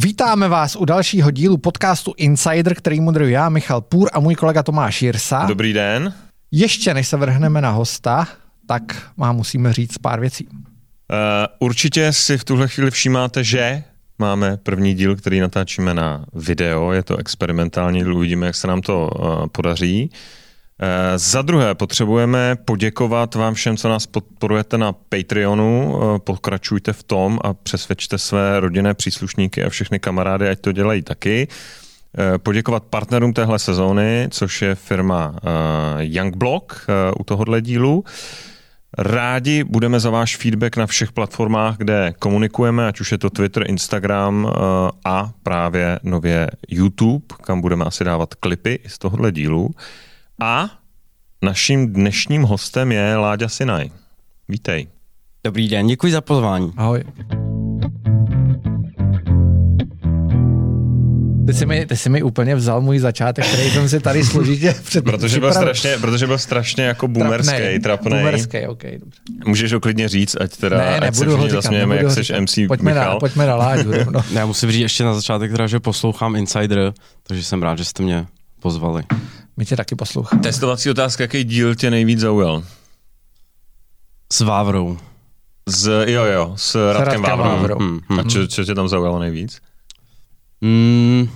Vítáme vás u dalšího dílu podcastu Insider, který moderuji já, Michal Půr a můj kolega Tomáš Jirsa. Dobrý den. Ještě než se vrhneme na hosta, tak vám musíme říct pár věcí. Uh, určitě si v tuhle chvíli všímáte, že máme první díl, který natáčíme na video. Je to experimentální díl, uvidíme, jak se nám to uh, podaří. Uh, za druhé potřebujeme poděkovat vám všem, co nás podporujete na Patreonu. Uh, pokračujte v tom a přesvědčte své rodinné příslušníky a všechny kamarády, ať to dělají taky. Poděkovat partnerům téhle sezóny, což je firma Youngblock u tohohle dílu. Rádi budeme za váš feedback na všech platformách, kde komunikujeme, ať už je to Twitter, Instagram eh, a právě nově YouTube, kam budeme asi dávat klipy z tohohle dílu. A naším dnešním hostem je Láďa Sinaj. Vítej. Dobrý den, děkuji za pozvání. Ahoj. Ty jsi, mi, ty jsi mi úplně vzal můj začátek, který jsem si tady složitě před protože byl, strašně, protože byl strašně jako boomerský, trapnej. Boomerský, ok, dobře. Můžeš ho klidně říct, ať teda, ne, ať se všichni zasmějeme, jak jsi MC pojďme Michal. Na, pojďme na Láďu. No. Já musím říct ještě na začátek, teda, že poslouchám Insider, takže jsem rád, že jste mě pozvali. My tě taky posloucháme. Testovací otázka, jaký díl tě nejvíc zaujal? S Vávrou. Z, jo, jo, s, s Radkem, Radkem Vávrou. Vávrou. Hmm, hmm. A co, co tě tam zaujalo nejvíc? Mm,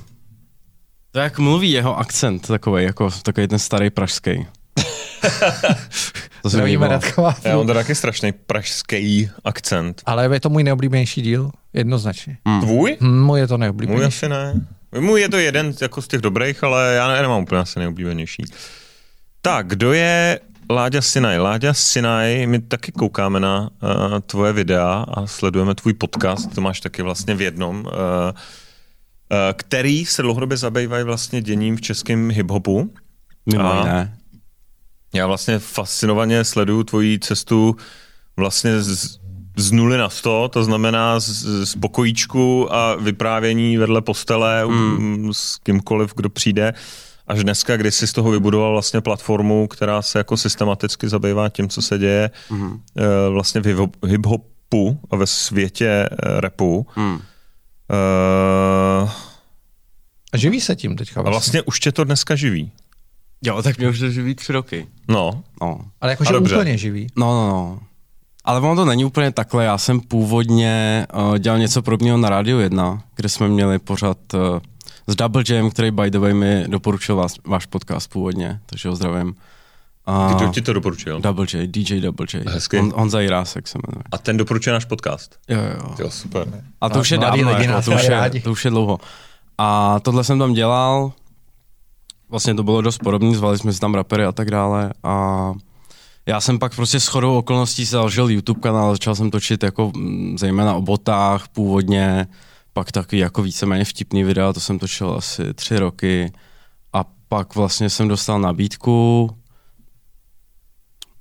to jak mluví jeho akcent, takový jako takový ten starý pražský. to se mi Radka Já on to taky strašný pražský akcent. Ale je to můj neoblíbenější díl, jednoznačně. Hmm. Tvůj? Hmm, můj je to neoblíbenější. Můj asi ne. Můj je to jeden jako z těch dobrých, ale já nemám úplně asi neoblíbenější. Tak, kdo je Láďa Sinaj. Láďa Sinaj, my taky koukáme na uh, tvoje videa a sledujeme tvůj podcast, to máš taky vlastně v jednom. Uh, Eh, který se dlouhodobě zabývají vlastně děním v českém hiphopu. Mimo jiné. Já vlastně fascinovaně sleduju tvoji cestu vlastně z, z nuly na sto, to znamená z, z pokojíčku a vyprávění vedle postele hmm. s kýmkoliv, kdo přijde, až dneska, kdy jsi z toho vybudoval vlastně platformu, která se jako systematicky zabývá tím, co se děje hmm. vlastně v hip-hopu a ve světě eh, repu. Hmm. Uh, a živí se tím teďka vlastně. A vlastně už tě to dneska živí. Jo, tak mě už to živí tři roky. No. no. Ale jakože úplně živí. No, no, no. Ale ono to není úplně takhle. Já jsem původně uh, dělal něco podobného na Rádiu 1, kde jsme měli pořád uh, s Double Jam, který by the way mi doporučil vás, váš podcast původně, takže ho zdravím. A Kdo ti to doporučil? Double J, DJ Double J. Hezky. On, Honza Jirásek se jmenuje. A ten doporučuje náš podcast? Jo, jo. Jo, super. A to už je dávno, jako, to, už je, to už je dlouho. A tohle jsem tam dělal, vlastně to bylo dost podobné, zvali jsme si tam rapery a tak dále a já jsem pak prostě s chodou okolností založil YouTube kanál, začal jsem točit jako mm, zejména o botách původně, pak taky jako víceméně vtipný videa, to jsem točil asi tři roky a pak vlastně jsem dostal nabídku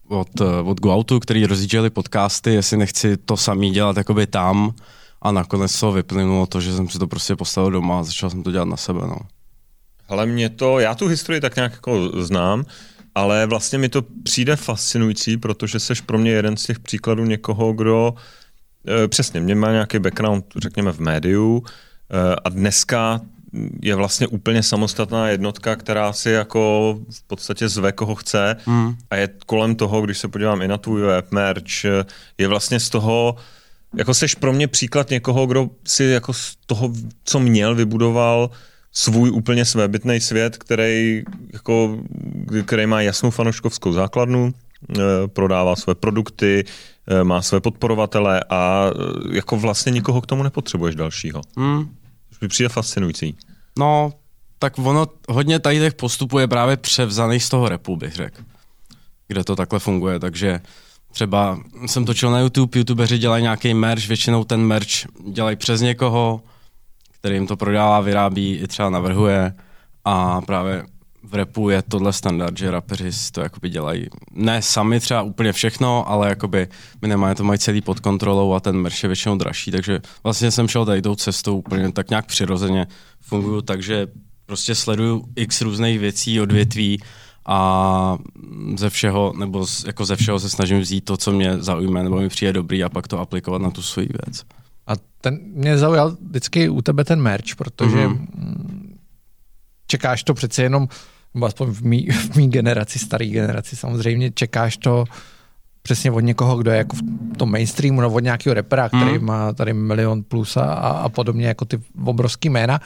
od, od GoOutu, který rozjížděli podcasty, jestli nechci to samý dělat jakoby tam a nakonec to vyplynulo to, že jsem si to prostě postavil doma a začal jsem to dělat na sebe. No. Ale mě to, já tu historii tak nějak jako znám, ale vlastně mi to přijde fascinující, protože seš pro mě jeden z těch příkladů někoho, kdo e, přesně, mě má nějaký background, řekněme, v médiu e, a dneska je vlastně úplně samostatná jednotka, která si jako v podstatě zve, koho chce hmm. a je kolem toho, když se podívám i na tvůj web, merch, je vlastně z toho, jako seš pro mě příklad někoho, kdo si jako z toho, co měl, vybudoval svůj úplně svébytný svět, který, jako, který má jasnou fanouškovskou základnu, eh, prodává své produkty, eh, má své podporovatele a eh, jako vlastně nikoho k tomu nepotřebuješ dalšího. Hmm. mi přijde fascinující. No, tak ono, hodně tady těch postupů je právě převzaný z toho repu, bych řekl. Kde to takhle funguje, takže třeba jsem točil na YouTube, youtubeři dělají nějaký merch, většinou ten merch dělají přes někoho, který jim to prodává, vyrábí, i třeba navrhuje a právě v repu je tohle standard, že rapeři to jakoby dělají ne sami třeba úplně všechno, ale jakoby minimálně to mají celý pod kontrolou a ten merch je většinou dražší, takže vlastně jsem šel tady tou cestou úplně tak nějak přirozeně. Funguju tak, že prostě sleduju x různých věcí, odvětví a ze všeho, nebo jako ze všeho se snažím vzít to, co mě zaujme, nebo mi přijde dobrý a pak to aplikovat na tu svoji věc. A ten mě zaujal vždycky u tebe ten merch, protože mm. čekáš to přece jenom, nebo aspoň v mý, v mý generaci, starý generaci samozřejmě, čekáš to přesně od někoho, kdo je jako v tom mainstreamu, no od nějakého repera, který Mm. má tady milion plus a, a, a podobně jako ty obrovský jména.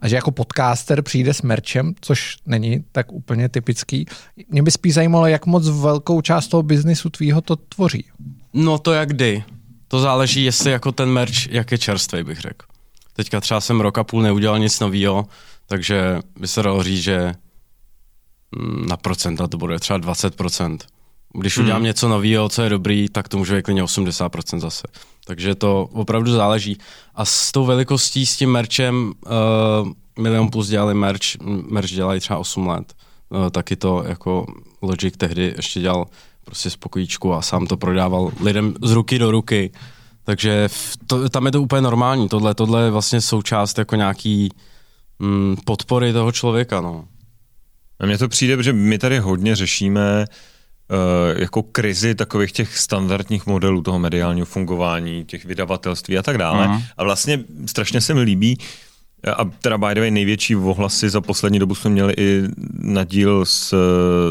A že jako podcaster přijde s merčem, což není tak úplně typický. Mě by spíš zajímalo, jak moc velkou část toho biznisu tvýho to tvoří. No to jak kdy. To záleží, jestli jako ten merch, jak je čerstvý, bych řekl. Teďka třeba jsem rok a půl neudělal nic novýho, takže by se dalo říct, že mm, na procenta to bude třeba 20%. Když udělám Hmm. něco nového, co je dobrý, tak to může být klidně 80% zase. Takže to opravdu záleží. A s tou velikostí, s tím merchem, uh, Milion Plus dělali merch, merch dělají třeba 8 let. Uh, taky to jako Logic tehdy ještě dělal prostě z pokojíčku a sám to prodával lidem z ruky do ruky. Takže to, tam je to úplně normální. Tohle, tohle je vlastně součást jako nějaký mm, podpory toho člověka. No. A mně to přijde, protože my tady hodně řešíme uh, jako krizi takových těch standardních modelů toho mediálního fungování, těch vydavatelství a tak dále. Mhm. A vlastně strašně se mi líbí, a teda by the way, největší ohlasy za poslední dobu jsme měli i na díl s,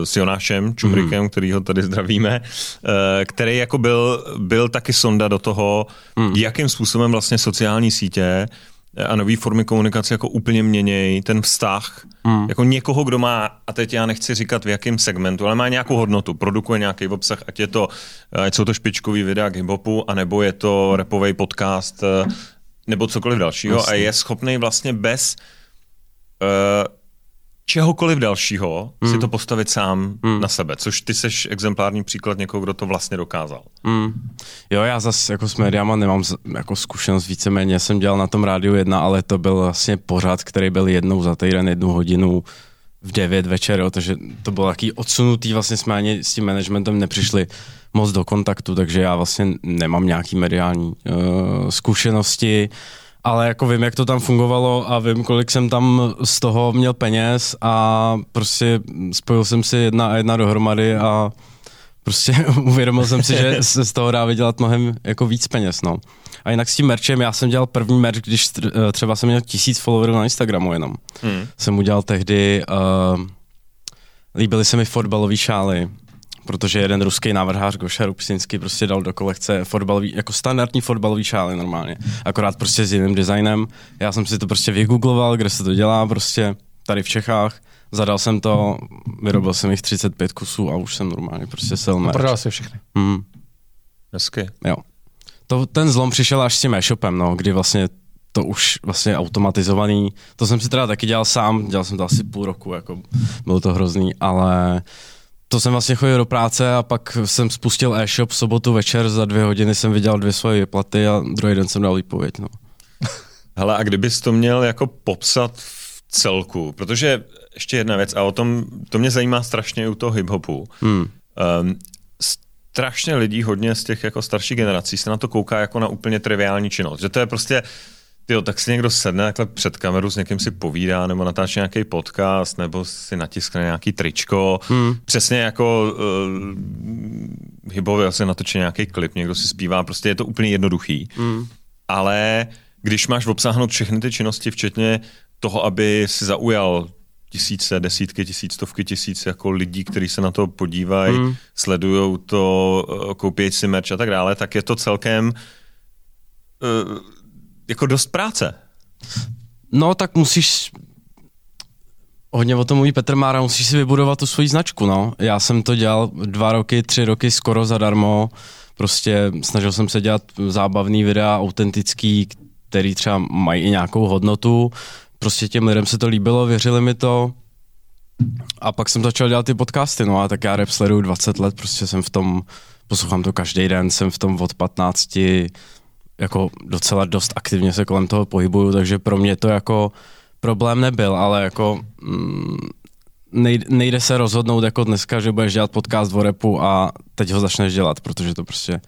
s Jonášem Čumrikem, mm. který ho tady zdravíme, eh, který jako byl, byl taky sonda do toho, mm. jakým způsobem vlastně sociální sítě a nové formy komunikace jako úplně měnějí ten vztah mm. jako někoho, kdo má, a teď já nechci říkat v jakém segmentu, ale má nějakou hodnotu, produkuje nějaký obsah, ať je to, ať jsou to špičkový videa k hiphopu, anebo je to repový podcast, eh, nebo cokoliv dalšího Jasně. a je schopný vlastně bez uh, čehokoliv dalšího mm. si to postavit sám mm. na sebe, což ty seš exemplární příklad někoho, kdo to vlastně dokázal. Mm. Jo, já zase jako s médiama nemám jako zkušenost víceméně, jsem dělal na tom rádiu jedna, ale to byl vlastně pořad, který byl jednou za týden, jednu hodinu v 9 večer, jo, takže to bylo taky odsunutý, vlastně jsme ani s tím managementem nepřišli moc do kontaktu, takže já vlastně nemám nějaký mediální uh, zkušenosti, ale jako vím, jak to tam fungovalo a vím, kolik jsem tam z toho měl peněz a prostě spojil jsem si jedna a jedna dohromady a prostě uvědomil jsem si, že se z toho dá vydělat mnohem jako víc peněz, no. A jinak s tím merchem, já jsem dělal první merch, když eh, třeba jsem měl tisíc followerů na Instagramu jenom. Hmm. Jsem udělal tehdy, uh, líbily se mi fotbalové šály, protože jeden ruský návrhář Goša Rupsinský prostě dal do kolekce fotbalový, jako standardní fotbalový šály normálně, akorát prostě s jiným designem. Já jsem si to prostě vygoogloval, kde se to dělá prostě tady v Čechách. Zadal jsem to, vyrobil jsem jich 35 kusů a už jsem normálně prostě sel merch. Prodal si všechny. Hmm. Hezky. Jo. To, ten zlom přišel až s tím e-shopem, no, kdy vlastně to už vlastně automatizovaný, to jsem si teda taky dělal sám, dělal jsem to asi půl roku, jako bylo to hrozný, ale to jsem vlastně chodil do práce a pak jsem spustil e-shop v sobotu večer, za dvě hodiny jsem vydělal dvě svoje platy a druhý den jsem dal výpověď, no. Hele, a kdybys to měl jako popsat v celku, protože ještě jedna věc, a o tom, to mě zajímá strašně u toho hiphopu. Hmm. Um, strašně lidí, hodně z těch jako starší generací se na to kouká jako na úplně triviální činnost. Že to je prostě, tyjo, tak si někdo sedne takhle před kameru, s někým si povídá, nebo natáčí nějaký podcast, nebo si natiskne nějaký tričko. Hmm. Přesně jako uh, hybově asi natočí nějaký klip, někdo si zpívá, prostě je to úplně jednoduchý. Hmm. Ale když máš obsáhnout všechny ty činnosti, včetně toho, aby si zaujal tisíce, desítky tisíc, stovky tisíc jako lidí, kteří se na to podívají, mm. sledují to, eh, koupí si merch a tak dále, tak je to celkem uh, jako dost práce. No, tak musíš Hodně o tom mluví Petr Mára, musíš si vybudovat tu svoji značku, no. Já jsem to dělal dva roky, tři roky skoro zadarmo, prostě snažil jsem se dělat zábavný videa, autentický, který třeba mají i nějakou hodnotu, prostě těm lidem se to líbilo, věřili mi to, a pak jsem začal dělat ty podcasty, no a tak já rap sleduju 20 let, prostě jsem v tom, poslouchám to každý den, jsem v tom od 15, jako docela dost aktivně se kolem toho pohybuju, takže pro mě to jako problém nebyl, ale jako mm, nejde, nejde se rozhodnout jako dneska, že budeš dělat podcast o repu a teď ho začneš dělat, protože to prostě,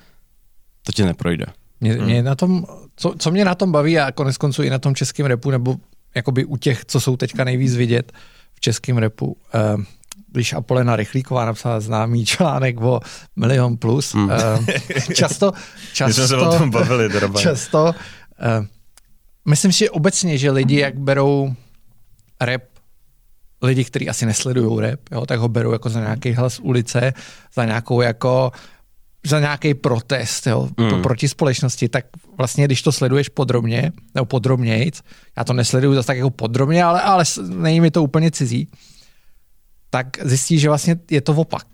to ti neprojde. Mě, mě na tom, co, co mě na tom baví a konec konců i na tom českém repu, nebo jakoby u těch, co jsou teďka nejvíc vidět v českém repu, eh, když Apolena Rychlíková napsala známý článek o Milion Plus, mm. eh, často, My jsme se o často, tom bavili. Teda, často Uh, myslím si obecně, že lidi, jak berou rap, lidi, kteří asi nesledují rap, jo, tak ho berou jako za nějaký hlas ulice, za nějakou jako za nějaký protest jo, mm. proti společnosti, tak vlastně, když to sleduješ podrobně, nebo podrobnějc, já to nesleduju zase tak jako podrobně, ale, ale není mi to úplně cizí, tak zjistíš, že vlastně je to opak.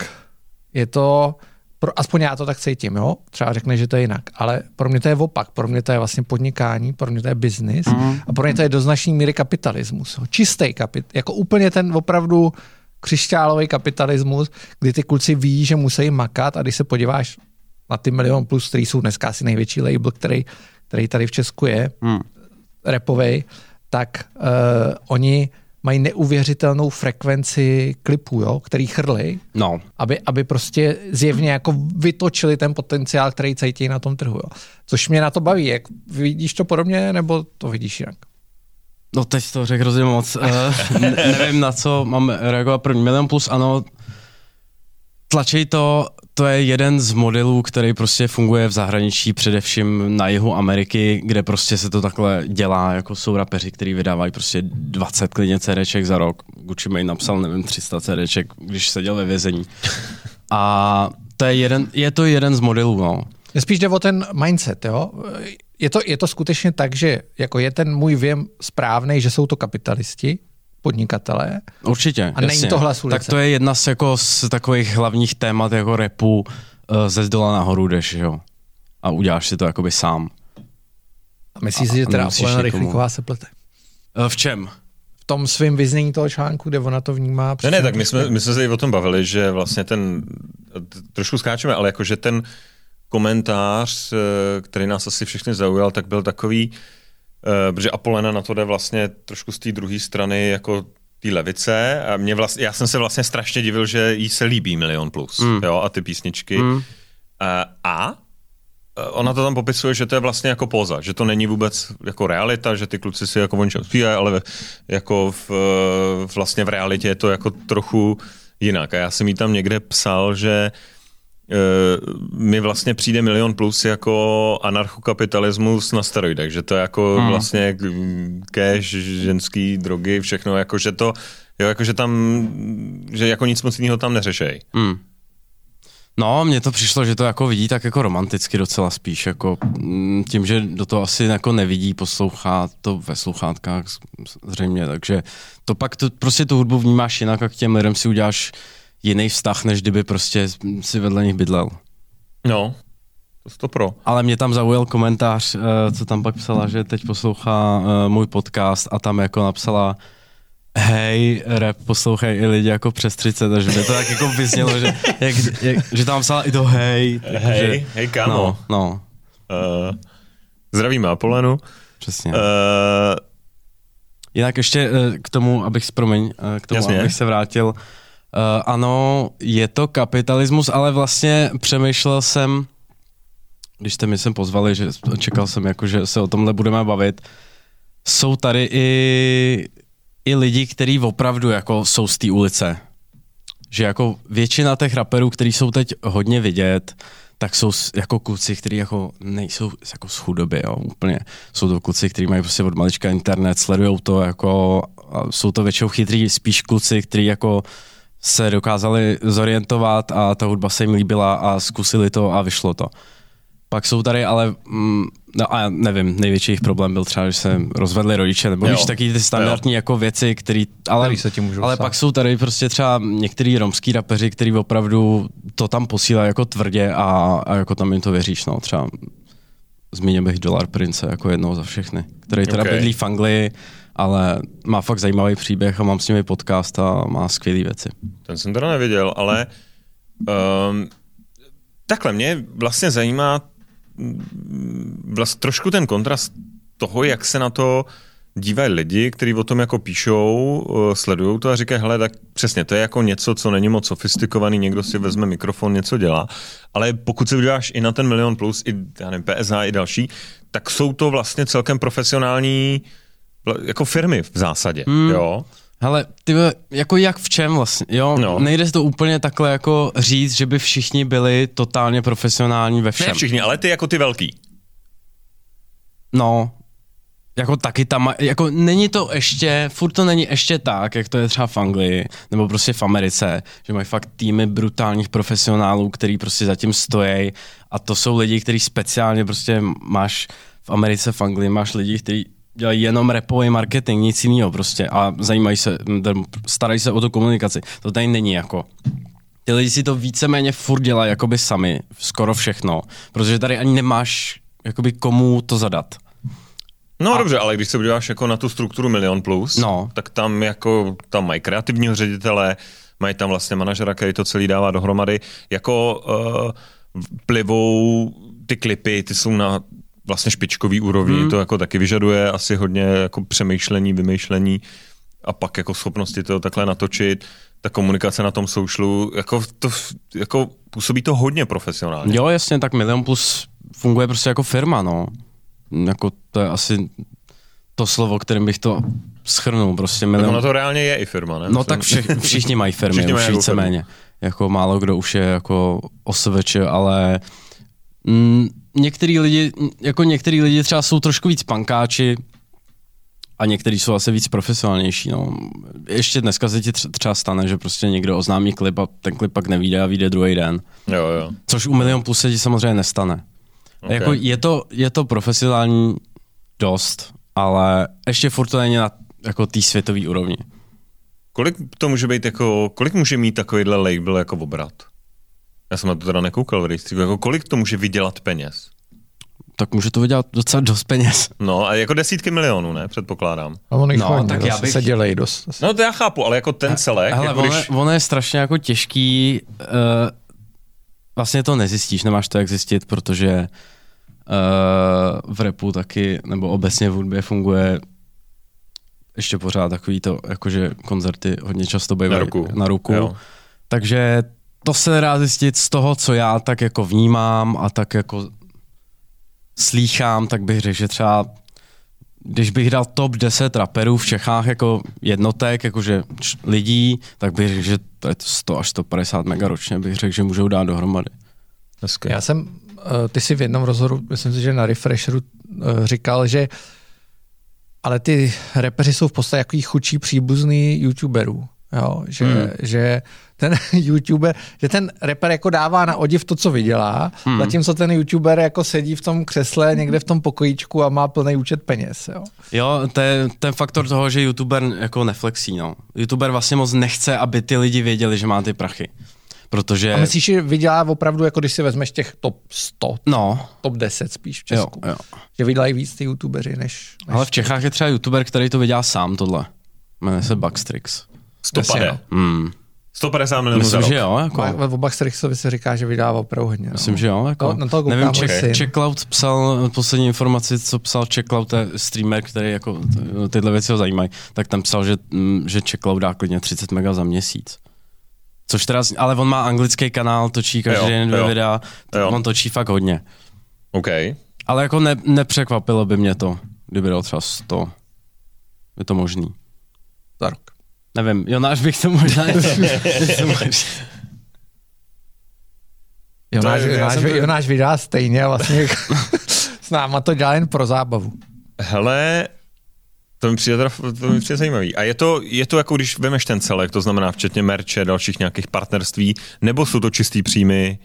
Je to, pro, aspoň já to tak cítím, jo? Třeba řekne, že to je jinak, ale pro mě to je opak, pro mě to je vlastně podnikání, pro mě to je biznis mm. a pro mě to je do značné míry kapitalismus. Jo? Čistý kapit, jako úplně ten opravdu křišťálový kapitalismus, kdy ty kluci ví, že musí makat a když se podíváš na ty Milion Plus, který jsou dneska asi největší label, který, který tady v Česku je, mm. repovej, tak uh, oni mají neuvěřitelnou frekvenci klipů, jo, který chrli, no. aby, aby prostě zjevně jako vytočili ten potenciál, který cítí na tom trhu. Jo. Což mě na to baví. Jak, vidíš to podobně, nebo to vidíš jinak? No teď to řekl hrozně moc. Uh, ne, nevím, na co mám reagovat. První milion plus, ano, tlačej to to je jeden z modelů, který prostě funguje v zahraničí, především na jihu Ameriky, kde prostě se to takhle dělá, jako jsou rapeři, kteří vydávají prostě 20 klidně CDček za rok. Gucci Mane napsal, nevím, 300 CDček, když seděl ve vězení. A to je, jeden, je to jeden z modelů, no. Spíš jde o ten mindset, jo? Je to, je to skutečně tak, že jako je ten můj věm správný, že jsou to kapitalisti, podnikatelé. Určitě. A není to hlas ulice. Tak to je jedna z, jako, z takových hlavních témat jako repu uh, ze zdola nahoru jdeš, jo. A uděláš si to jakoby sám. A myslíš si, že teda Polena Rychlíková se plete? Uh, v čem? V tom svém vyznění toho článku, kde ona to vnímá. Ne, ne, tak my jsme, my jsme se i o tom bavili, že vlastně ten, trošku skáčeme, ale jakože ten komentář, eh, který nás asi všechny zaujal, tak byl takový, Uh, protože Apolena na to jde vlastně trošku z té druhé strany jako té levice a mě vlastně, já jsem se vlastně strašně divil, že jí se líbí Milion Plus mm. jo, a ty písničky. Mm. Uh, a ona to tam popisuje, že to je vlastně jako poza, že to není vůbec jako realita, že ty kluci si jako oni zpívají, ale jako v, vlastně v realitě je to jako trochu jinak. A já jsem jí tam někde psal, že uh, Eh, mi vlastně přijde milion plus jako anarchokapitalismus na steroidech, že to je jako hmm. vlastně cash, ženský, drogy, všechno, jako že to, jo, jako že tam, že jako nic moc jiného tam neřešej. Hmm. No, mně to přišlo, že to jako vidí tak jako romanticky docela spíš, jako mm, tím, že do toho asi jako nevidí, poslouchá to ve sluchátkách zřejmě, takže to pak to, prostě tu hudbu vnímáš jinak a k těm lidem si uděláš jiný vztah, než kdyby prostě si vedle nich bydlel. No, to pro. Ale mě tam zaujal komentář, eh, co tam pak psala, že teď poslouchá eh, můj podcast a tam jako napsala hej, rap poslouchají i lidi jako přes 30, takže by to tak jako vyznělo, že, jak, jak, že tam psala i to hej. Hej, že, hej kámo. No, no. Uh, zdravíme Apolenu. Přesně. Uh, Jinak ještě k tomu, abych, promiň, k tomu, jasně. abych se vrátil, Uh, ano, je to kapitalismus, ale vlastně přemýšlel jsem, když jste mi sem pozvali, že čekal jsem, jako, že se o tomhle budeme bavit, jsou tady i, i lidi, kteří opravdu jako jsou z té ulice. Že jako většina těch raperů, kteří jsou teď hodně vidět, tak jsou jako kluci, kteří jako nejsou jako z chudoby, jo, úplně. Jsou to kluci, kteří mají prostě od malička internet, sledují to jako, jsou to většinou chytrý spíš kluci, kteří jako se dokázali zorientovat a ta hudba se jim líbila a zkusili to a vyšlo to. Pak jsou tady ale, mm, no a nevím, největší jejich problém byl třeba, že se rozvedli rodiče, nebo víš, taky ty standardní jo. jako věci, který, ale, který se tím můžou ale pak jsou tady prostě třeba některý romský rapeři, který opravdu to tam posílají jako tvrdě a, a jako tam jim to věříš, no, třeba zmínil bych Dollar Prince jako jednou za všechny, který teda okay. bydlí v Anglii, ale má fakt zajímavý příběh a mám s nimi podcast a má skvělé věci. Ten jsem teda neviděl, ale um, takhle mě vlastně zajímá mm, vlast, trošku ten kontrast toho, jak se na to dívají lidi, kteří o tom jako píšou, uh, sledují to a říkají, hele, tak přesně, to je jako něco, co není moc sofistikovaný, někdo si vezme mikrofon, něco dělá, ale pokud se uděláš i na ten milion plus, i já nevím, PSH, i další, tak jsou to vlastně celkem profesionální jako firmy v zásadě, hmm. jo. Hele, ty jako jak v čem vlastně, jo? No. Nejde to úplně takhle jako říct, že by všichni byli totálně profesionální ve všem. Ne všichni, ale ty jako ty velký. No, jako taky tam, jako není to ještě, furt to není ještě tak, jak to je třeba v Anglii, nebo prostě v Americe, že mají fakt týmy brutálních profesionálů, který prostě zatím stojí a to jsou lidi, kteří speciálně prostě máš v Americe, v Anglii máš lidi, kteří dělají jenom repový marketing, nic jiného prostě a zajímají se, starají se o tu komunikaci. To tady není jako. Ty lidi si to víceméně furt dělají jakoby sami, skoro všechno, protože tady ani nemáš jakoby komu to zadat. No a... dobře, ale když se podíváš jako na tu strukturu Milion Plus, no. tak tam jako tam mají kreativního ředitele, mají tam vlastně manažera, který to celý dává dohromady. Jako uh, plivou ty klipy, ty jsou na vlastně špičkový úrovni, hmm. to jako taky vyžaduje asi hodně jako přemýšlení, vymýšlení a pak jako schopnosti to takhle natočit ta komunikace na tom socialu, jako, to, jako působí to hodně profesionálně. Jo, jasně, tak Milion Plus funguje prostě jako firma, no. Jako to je asi to slovo, kterým bych to schrnul. Prostě milion... ono to reálně je i firma, ne? No tak vši, všichni mají firmy, všichni už jako víceméně. Jako málo kdo už je jako osvč, ale mm, některý lidi, jako některý lidi třeba jsou trošku víc pankáči, a některý jsou asi víc profesionálnější. No. Ještě dneska se ti třeba stane, že prostě někdo oznámí klip a ten klip pak nevíde a vyjde druhý den. Jo, jo. Což u Milion Plus se ti samozřejmě nestane. Okay. Jako je, to, je to profesionální dost, ale ještě furt to není na jako té světové úrovni. Kolik to může být jako, kolik může mít takovýhle label jako obrat? Já jsem na to teda nekoukal v rejstříku. Jako kolik to může vydělat peněz? tak může to vydělat docela dost peněz. No a jako desítky milionů, ne? Předpokládám. A on no, hodně, tak já bych... se dělají dost. No to já chápu, ale jako ten celek. Hele, jako ono, když... ono, je strašně jako těžký, uh, vlastně to nezjistíš, nemáš to jak zjistit, protože uh, v repu taky, nebo obecně v hudbě funguje ještě pořád takový to, jakože koncerty hodně často bývají na ruku. Na ruku. Takže to se dá zjistit z toho, co já tak jako vnímám a tak jako slýchám, tak bych řekl, že třeba když bych dal top 10 raperů v Čechách jako jednotek, jakože lidí, tak bych řekl, že to je 100 až 150 mega ročně, bych řekl, že můžou dát dohromady. Já jsem, eh, ty si v jednom rozhovoru, myslím si, že na Refresheru eh, říkal, že ale ty repeři jsou v podstatě jako chudší příbuzný youtuberů. Jo, že, hmm. že ten youtuber, že ten rapper jako dává na odiv to, co vydělá, hmm. zatímco ten youtuber jako sedí v tom křesle někde v tom pokojíčku a má plný účet peněz. Jo, jo to je ten faktor toho, že youtuber jako neflexí. No. Youtuber vlastně moc nechce, aby ty lidi věděli, že má ty prachy. Protože... A myslíš, že vydělá opravdu, jako když si vezmeš těch top 100, no. top 10 spíš v Česku, jo, jo. že vydělají víc ty youtubeři než, než... Ale v Čechách je třeba youtuber, který to vydělá sám tohle. Jmenuje se Buckstrix. 150. Hmm. 150 milionů Myslím, že jo. Jako. V obách Strixovi se říká, že vydává opravdu hodně. No. Myslím, že jo. Jako, no, na to nevím, Czech, Checkloud psal, poslední informaci, co psal Checkloud, je streamer, který jako tyhle věci ho zajímají, tak tam psal, že, že Checkloud dá klidně 30 mega za měsíc. Což teda, ale on má anglický kanál, točí každý den dvě videa, jo. on točí fakt hodně. OK. Ale jako ne, nepřekvapilo by mě to, kdyby dal třeba 100. Je to možný. Za rok. Nevím, Jonáš bych to možná... Jonáš, Jonáš, Jonáš vydá stejně vlastně s náma to dělá jen pro zábavu. Hele, to mi přijde, to mi přijde zajímavý. A je to, je to jako když vemeš ten celek, to znamená včetně merče, dalších nějakých partnerství, nebo jsou to čistý příjmy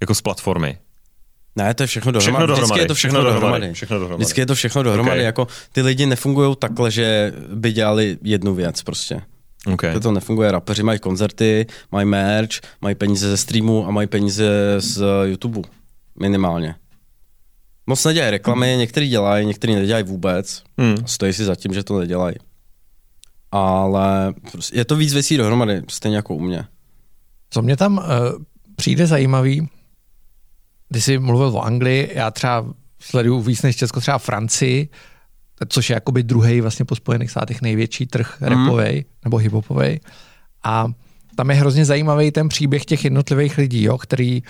jako z platformy? Ne, to je všechno dohromady. Všechno dohromady. Vždycky je to všechno, všechno dohromady. dohromady. Všechno dohromady. Vždycky je to všechno dohromady. Okay. Jako, ty lidi nefungují takhle, že by dělali jednu věc prostě. Okay. To nefunguje. Rapeři mají koncerty, mají merch, mají peníze ze streamu a mají peníze z YouTube. Minimálně. Moc nedělají reklamy, některý dělají, některý nedělají vůbec. Hmm. Stojí si za tím, že to nedělají. Ale prostě je to víc věcí dohromady, stejně jako u mě. Co mě tam uh, přijde zajímavý, když jsi mluvil o Anglii, já třeba sleduju víc než Česko, třeba Francii, což je jakoby druhý vlastně po Spojených státech největší trh mm. repovej nebo hiphopovej. A tam je hrozně zajímavý ten příběh těch jednotlivých lidí, jo, který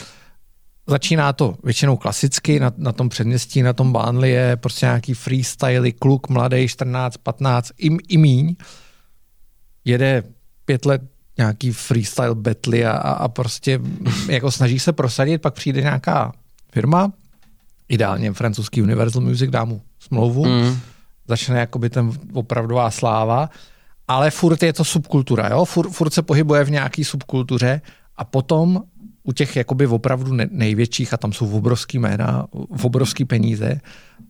začíná to většinou klasicky, na, na tom předměstí, na tom Bánli je prostě nějaký freestyle, kluk mladý, 14, 15, i, i míň, jede pět let nějaký freestyle battle a, a prostě jako snaží se prosadit, pak přijde nějaká firma, ideálně francouzský Universal Music, dá mu smlouvu, mm. Začne jakoby ten opravdová sláva, ale furt je to subkultura, jo? Furt, furt se pohybuje v nějaký subkultuře a potom u těch jakoby opravdu největších, a tam jsou obrovský jména, obrovský peníze,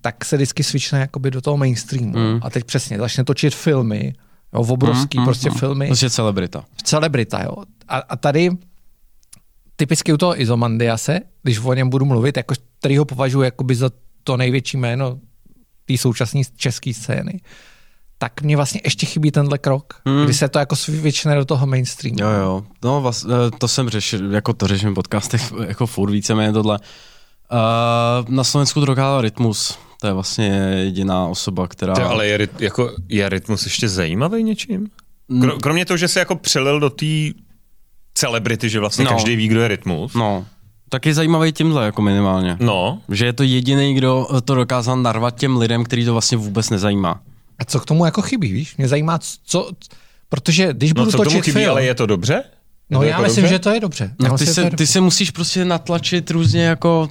tak se vždycky svične jakoby do toho mainstreamu. Mm. A teď přesně začne točit filmy, jo, obrovský mm, prostě mm, filmy. Prostě celebrita. Celebrita, jo. A, a tady typicky u toho Izomandiase, když o něm budu mluvit, jako, který ho považuji jakoby za to největší jméno té současné české scény, tak mě vlastně ještě chybí tenhle krok, hmm. kdy se to jako světšne do toho mainstreamu. Jo, jo. No, vlastně, to jsem řešil, jako to řeším v podcastech, jako furt víceméně tohle. Uh, na Slovensku to dokázal Rytmus. To je vlastně jediná osoba, která... To, ale je, jako, je Rytmus ještě zajímavý něčím? Hmm. Kromě toho, že se jako přelil do té celebrity, že vlastně no. každý ví, kdo je Rytmus. No. Tak je zajímavý tímhle, jako minimálně. No. Že je to jediný, kdo to dokázal narvat těm lidem, který to vlastně vůbec nezajímá. A co k tomu jako chybí, víš? Mě zajímá, co, protože když budu no, co točit tomu chybí, film, ale je to dobře? No já myslím, dobře? že to je dobře. No, ty, se, ty se musíš prostě natlačit různě jako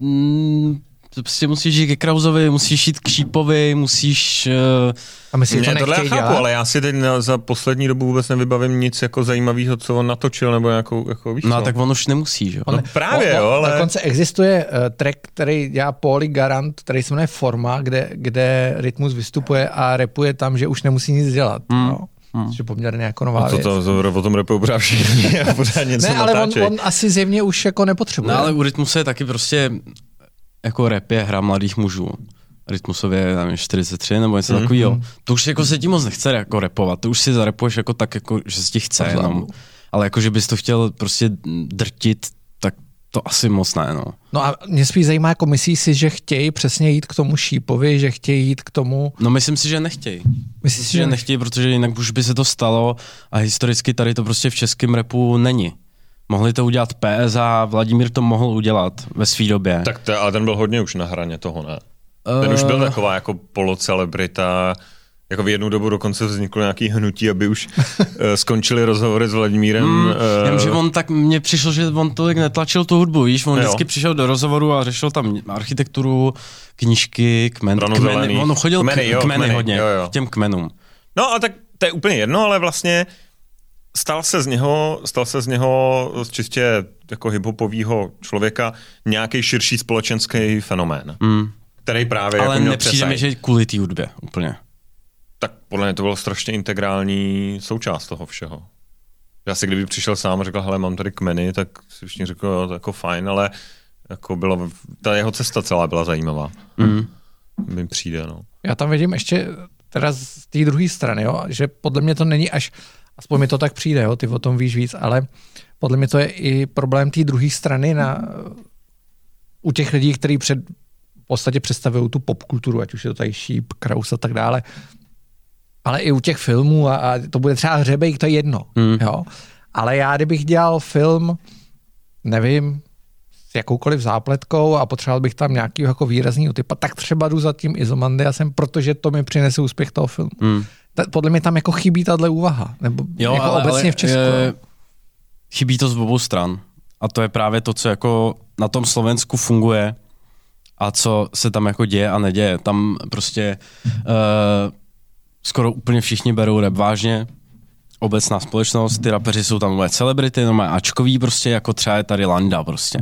mm, prostě musíš jít ke Krauzovi, musíš jít k Šípovi, musíš... Uh... A myslíš, to tohle já chápu, ale já si teď na, za poslední dobu vůbec nevybavím nic jako zajímavého, co on natočil, nebo nějakou, jako víš No tak on už nemusí, že jo? No právě, on, jo, ale... Dokonce existuje uh, track, který dělá Pauli Garant, který se jmenuje Forma, kde, kde Rytmus vystupuje a repuje tam, že už nemusí nic dělat. Mm. No. Hmm. Což je poměrně jako nová a to, to, to, to, o tom repují pořád všichni a pořád něco Ne, ale on, on, asi zjevně už jako nepotřebuje. No ale u Rytmuse je taky prostě jako rap je hra mladých mužů. Rytmusově, nevím, 43 nebo něco mm-hmm. takového. To už jako se ti moc nechce jako repovat, to už si zarepuješ jako tak, jako, že se ti chce jenom. Ale jako, že bys to chtěl prostě drtit, tak to asi moc ne, no. No a mě spíš zajímá, jako myslíš si, že chtějí přesně jít k tomu šípovi, že chtějí jít k tomu... No myslím si, že nechtějí. Myslím si, že, že nechtějí, protože jinak už by se to stalo a historicky tady to prostě v českém repu není. Mohli to udělat PS a Vladimír to mohl udělat ve své době. Tak to, ale ten byl hodně už na hraně toho, ne? Ten uh... už byl eh. taková jako polocelebrita, jako v jednu dobu dokonce vzniklo nějaký hnutí, aby už uh, skončili rozhovory s Vladimírem. Mm, uh... že on tak, mně přišlo, že on tolik netlačil tu hudbu, víš, on jo. vždycky přišel do rozhovoru a řešil tam architekturu, knížky, kmen, kmeny, on chodil kmeny, jo, kmeny, kmeny hodně, jo, jo. k těm kmenům. No a tak to je úplně jedno, ale vlastně stal se z něho, stal se z něho čistě jako hiphopového člověka nějaký širší společenský fenomén, mm. který právě Ale jako nepřijde mi, že kvůli té hudbě úplně. Tak podle mě to bylo strašně integrální součást toho všeho. Já si kdyby přišel sám a řekl, hele, mám tady kmeny, tak si všichni řekl, jo, to jako fajn, ale jako bylo, ta jeho cesta celá byla zajímavá. Mm. Mi přijde, no. Já tam vidím ještě teda z té druhé strany, jo, že podle mě to není až Aspoň mi to tak přijde, jo, ty o tom víš víc, ale podle mě to je i problém té druhé strany na, u těch lidí, kteří před, v podstatě představují tu popkulturu, ať už je to tady Sheep, Kraus a tak dále, ale i u těch filmů a, a to bude třeba hřebejk, to je jedno, mm. jo. Ale já, kdybych dělal film, nevím, s jakoukoliv zápletkou a potřeboval bych tam nějaký jako výrazný typa, tak třeba jdu za tím Izomandiasem, protože to mi přinese úspěch toho filmu. Mm ta, podle mě tam jako chybí tahle úvaha, nebo jo, jako ale, obecně ale, v Česku. Je, chybí to z obou stran. A to je právě to, co jako na tom Slovensku funguje a co se tam jako děje a neděje. Tam prostě uh, skoro úplně všichni berou rap vážně, obecná společnost, ty rapeři jsou tam nové celebrity, no ačkový prostě, jako třeba je tady Landa prostě.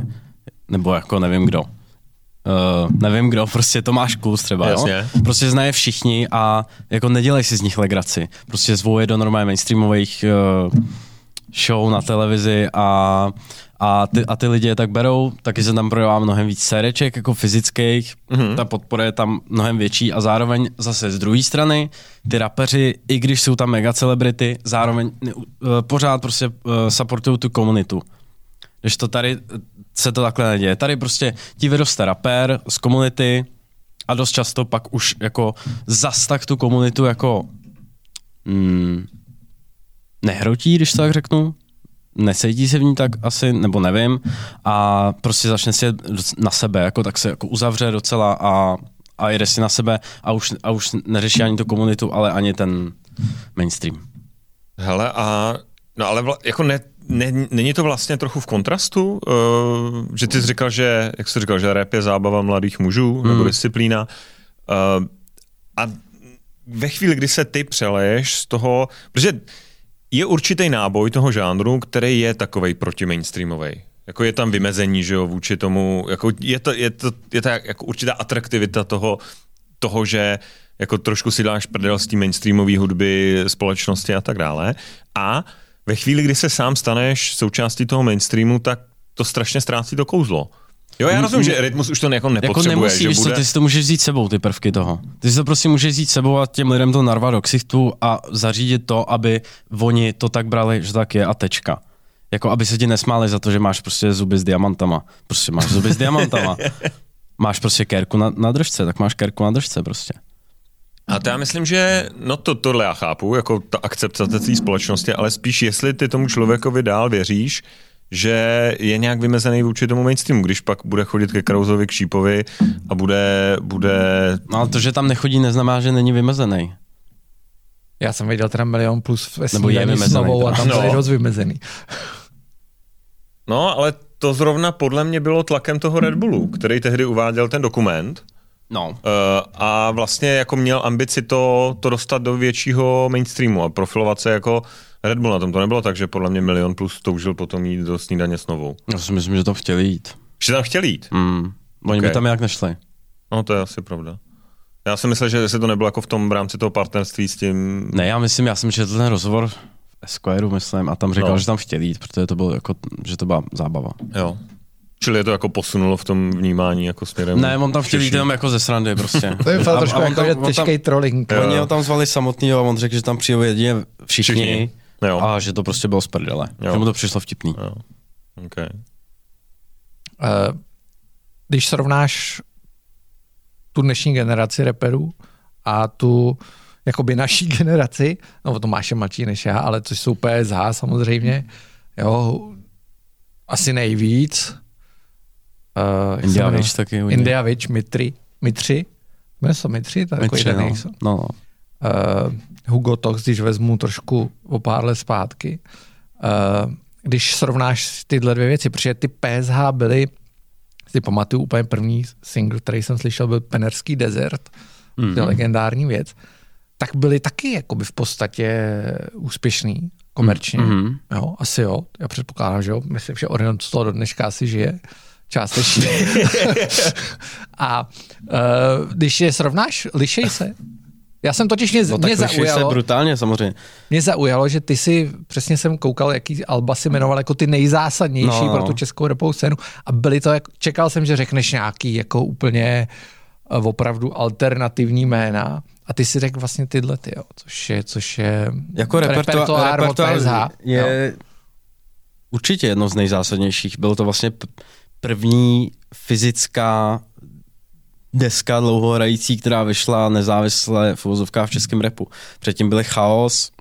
Nebo jako nevím kdo uh, nevím kdo, prostě Tomáš Kus třeba, Jasně. jo? Prostě znaje všichni a jako nedělej si z nich legraci. Prostě zvou je do normálně mainstreamových uh, show na televizi a, a, ty, a ty lidi je tak berou, taky se tam prodává mnohem víc séreček jako fyzických, mm-hmm. ta podpora je tam mnohem větší a zároveň zase z druhé strany ty rapeři, i když jsou tam mega celebrity, zároveň uh, pořád prostě uh, supportují tu komunitu. Když to tady se to takhle neděje. Tady prostě ti vyroste rapper z komunity a dost často pak už jako zas tak tu komunitu jako mm, nehrotí, když tak řeknu. Necítí se v ní tak asi, nebo nevím, a prostě začne si na sebe, jako tak se jako uzavře docela a, a jede si na sebe a už, a už neřeší ani tu komunitu, ale ani ten mainstream. Hele, a no ale vla, jako ne, ne, není to vlastně trochu v kontrastu, uh, že ty jsi říkal, že, jak jsi říkal, že rap je zábava mladých mužů, hmm. nebo disciplína, Uh, a ve chvíli, kdy se ty přeleješ z toho, protože je určitý náboj toho žánru, který je takovej proti mainstreamový. Jako je tam vymezení, že jo, vůči tomu, jako je to, je to, je to jako určitá atraktivita toho, toho, že jako trošku si dáš prdel z té mainstreamové hudby, společnosti a tak dále. A ve chvíli, kdy se sám staneš součástí toho mainstreamu, tak to strašně ztrácí to kouzlo. Jo, já rozumím, že rytmus už to jako nepotřebuje. Jako nemusíš, že bude... bude... ty si to můžeš vzít sebou, ty prvky toho. Ty si to prostě můžeš vzít sebou a těm lidem to narvat do ksichtu a zařídit to, aby oni to tak brali, že tak je a tečka. Jako aby se ti nesmáli za to, že máš prostě zuby s diamantama. Prostě máš zuby s diamantama. máš prostě kérku na, na držce, tak máš kérku na držce prostě. A to já myslím, že no to, tohle já chápu, jako ta akceptace té společnosti, ale spíš jestli ty tomu člověkovi dál věříš, že je nějak vymezený vůči tomu mainstreamu, když pak bude chodit ke Krauzovi, k Šípovi a bude, bude... No ale to, že tam nechodí, neznamená, že není vymezený. Já jsem viděl teda milion plus ve Nebo je vymezený, novou a tam No. dost vymezený. No, ale to zrovna podle mě bylo tlakem toho Red Bullu, který tehdy uváděl ten dokument No. uh, a vlastně jako měl ambici to, to dostat do většího mainstreamu a profilovat se jako Red Bull na tom. To nebylo tak, že podle mě milion plus toužil potom jít do snídaně s novou. Já si myslím, že to chtěli jít. Že tam chtěl jít. Mm. Oni by Ok. tam jak nešli. No, to je asi pravda. Já si myslel, že jestli to nebylo jako v tom v rámci toho partnerství s tím... Ne, já myslím, já jsem četl ten rozhovor v Esquireu, myslím, a tam říkal, No. že tam chtěli jít, protože to bylo jako, že to byla zábava. Jo. Čili je to jako posunulo v tom vnímání jako směrem... Ne, on tam chtěl jít jenom jako ze srandy prostě. To je fakt A- trošku jako tam- těžký trolling. Jo. Oni ho tam zvali samotný a on řekl, že tam přijdou jedině všichni, Všichni. Jo. a že to prostě bylo z prdele. Jo. Že mu to přišlo vtipný. Jo. Okay. Eh, Když srovnáš tu dnešní generaci reperů a tu jakoby naší generaci, no to máš je mladší než já, ale což jsou PSH samozřejmě, jo, asi nejvíc. Uh, jak se India jmenuje? Witch taky hodně. India Witch, Mitri, Mitři, jmenuje se to Mitři, tak jako Mitři, jeden no. no. uh, Hugo Tox, když vezmu trošku o pár let zpátky, uh, když srovnáš tyhle dvě věci, protože ty PSH byly, si pamatuju úplně první single, který jsem slyšel, byl Penerský desert, mm-hmm. Mhm. to je legendární věc, tak byly taky jakoby v podstatě úspěšný komerčně. Mhm. Jo, asi jo, já předpokládám, že jo, myslím, že Orion z toho do dneška asi žije částečně. A uh, když je srovnáš, lišej se. Já jsem totiž mě, No mě liší se zaujalo, brutálně samozřejmě. mě zaujalo, že ty si, přesně jsem koukal, jaký Alba si jmenoval jako ty nejzásadnější No, no, pro tu českou repovou scénu a byly to, jako, čekal jsem, že řekneš nějaký jako úplně eh, opravdu alternativní jména a ty si řekl vlastně tyhle, ty, jo, což je, což je Jako repertoár, od repertoár PSH. jo. je určitě jedno z nejzásadnějších. Bylo to vlastně p- první fyzická deska dlouhohrající, která vyšla nezávisle v uvozovkách v českém repu. Předtím byly Chaos,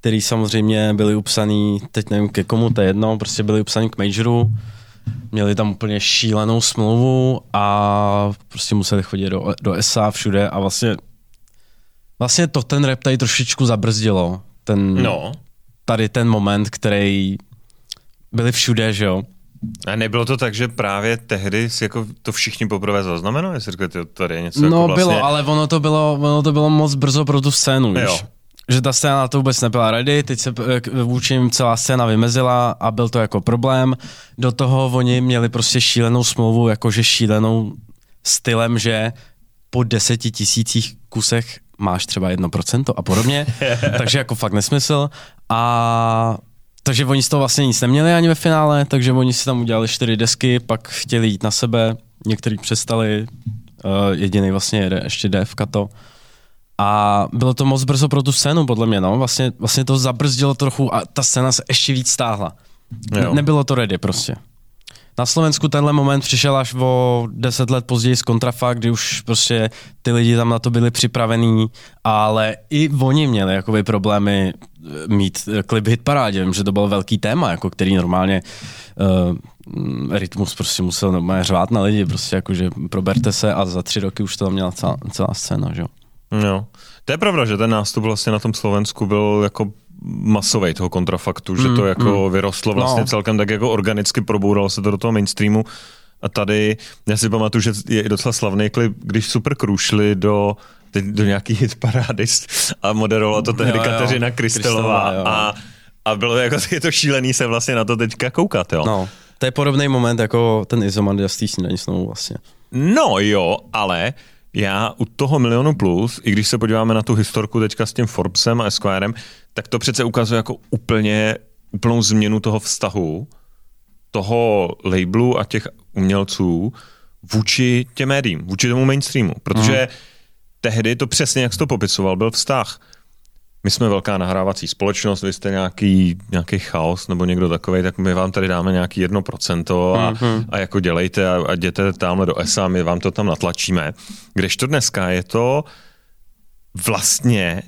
který samozřejmě byli upsaný, teď nevím ke komu, to je jedno, prostě byli upsaný k Majoru, měli tam úplně šílenou smlouvu a prostě museli chodit do, do SA všude a vlastně Vlastně to ten rap tady trošičku zabrzdilo. Ten, No. Tady ten moment, který byli všude, že jo? A nebylo to tak, že právě tehdy si jako to všichni poprvé zaznamenali? Jestli "Tyjo, tady je něco No jako vlastně... bylo, ale ono to bylo, ono to bylo moc brzo pro tu scénu, Jo. víš? Že ta scéna na to vůbec nebyla ready, teď se vůči nim celá scéna vymezila a byl to jako problém. Do toho oni měli prostě šílenou smlouvu, jakože šílenou stylem, že po deseti tisících kusech máš třeba 1% a podobně, takže jako fakt nesmysl. A takže oni z toho vlastně nic neměli ani ve finále, takže oni si tam udělali čtyři desky, pak chtěli jít na sebe, některý přestali, uh, jediný vlastně jede, ještě DF to. A bylo to moc brzo pro tu scénu, podle mě, no. Vlastně, vlastně to zabrzdilo trochu a ta scéna se ještě víc stáhla. Jo. Ne, nebylo to ready prostě. Na Slovensku tenhle moment přišel až o deset let později z Kontrafa, kdy už prostě ty lidi tam na to byli připravení, ale i oni měli jakoby problémy mít klip hit parádě. Vím, že to byl velký téma, jako který normálně uh, rytmus prostě musel normálně řvát na lidi, prostě jakože proberte se a za tři roky už to tam měla celá, celá scéna, že jo. To je pravda, že ten nástup vlastně na tom Slovensku byl jako masový toho kontrafaktu, že to jako vyrostlo vlastně No. celkem tak jako organicky probouralo se to do toho mainstreamu A tady, já si pamatuju, že je docela slavný klip, když Super Crew šli do teď do nějaký hit parády a moderovala to tehdy Jo, jo. Kateřina Krystelová jo. a, a bylo jako, je to šílený se vlastně na to teďka koukat, jo. No, to je podobný moment jako ten Izomandias z té snídaní s novou vlastně. No jo, ale já u toho milionu plus, i když se podíváme na tu historku teďka s tím Forbesem a Esquirem, tak to přece ukazuje jako úplně úplnou změnu toho vztahu, toho labelu a těch umělců vůči těm médiím, vůči tomu mainstreamu. Protože Mhm. Tehdy to přesně, jak jsi to popisoval, byl vztah. My jsme velká nahrávací společnost, vy jste nějaký, nějaký chaos nebo někdo takový, tak my vám tady dáme nějaký 1% a, Mhm. a jako dělejte a, a jděte tamhle do ESA, my vám to tam natlačíme. Kdežto dneska je to vlastně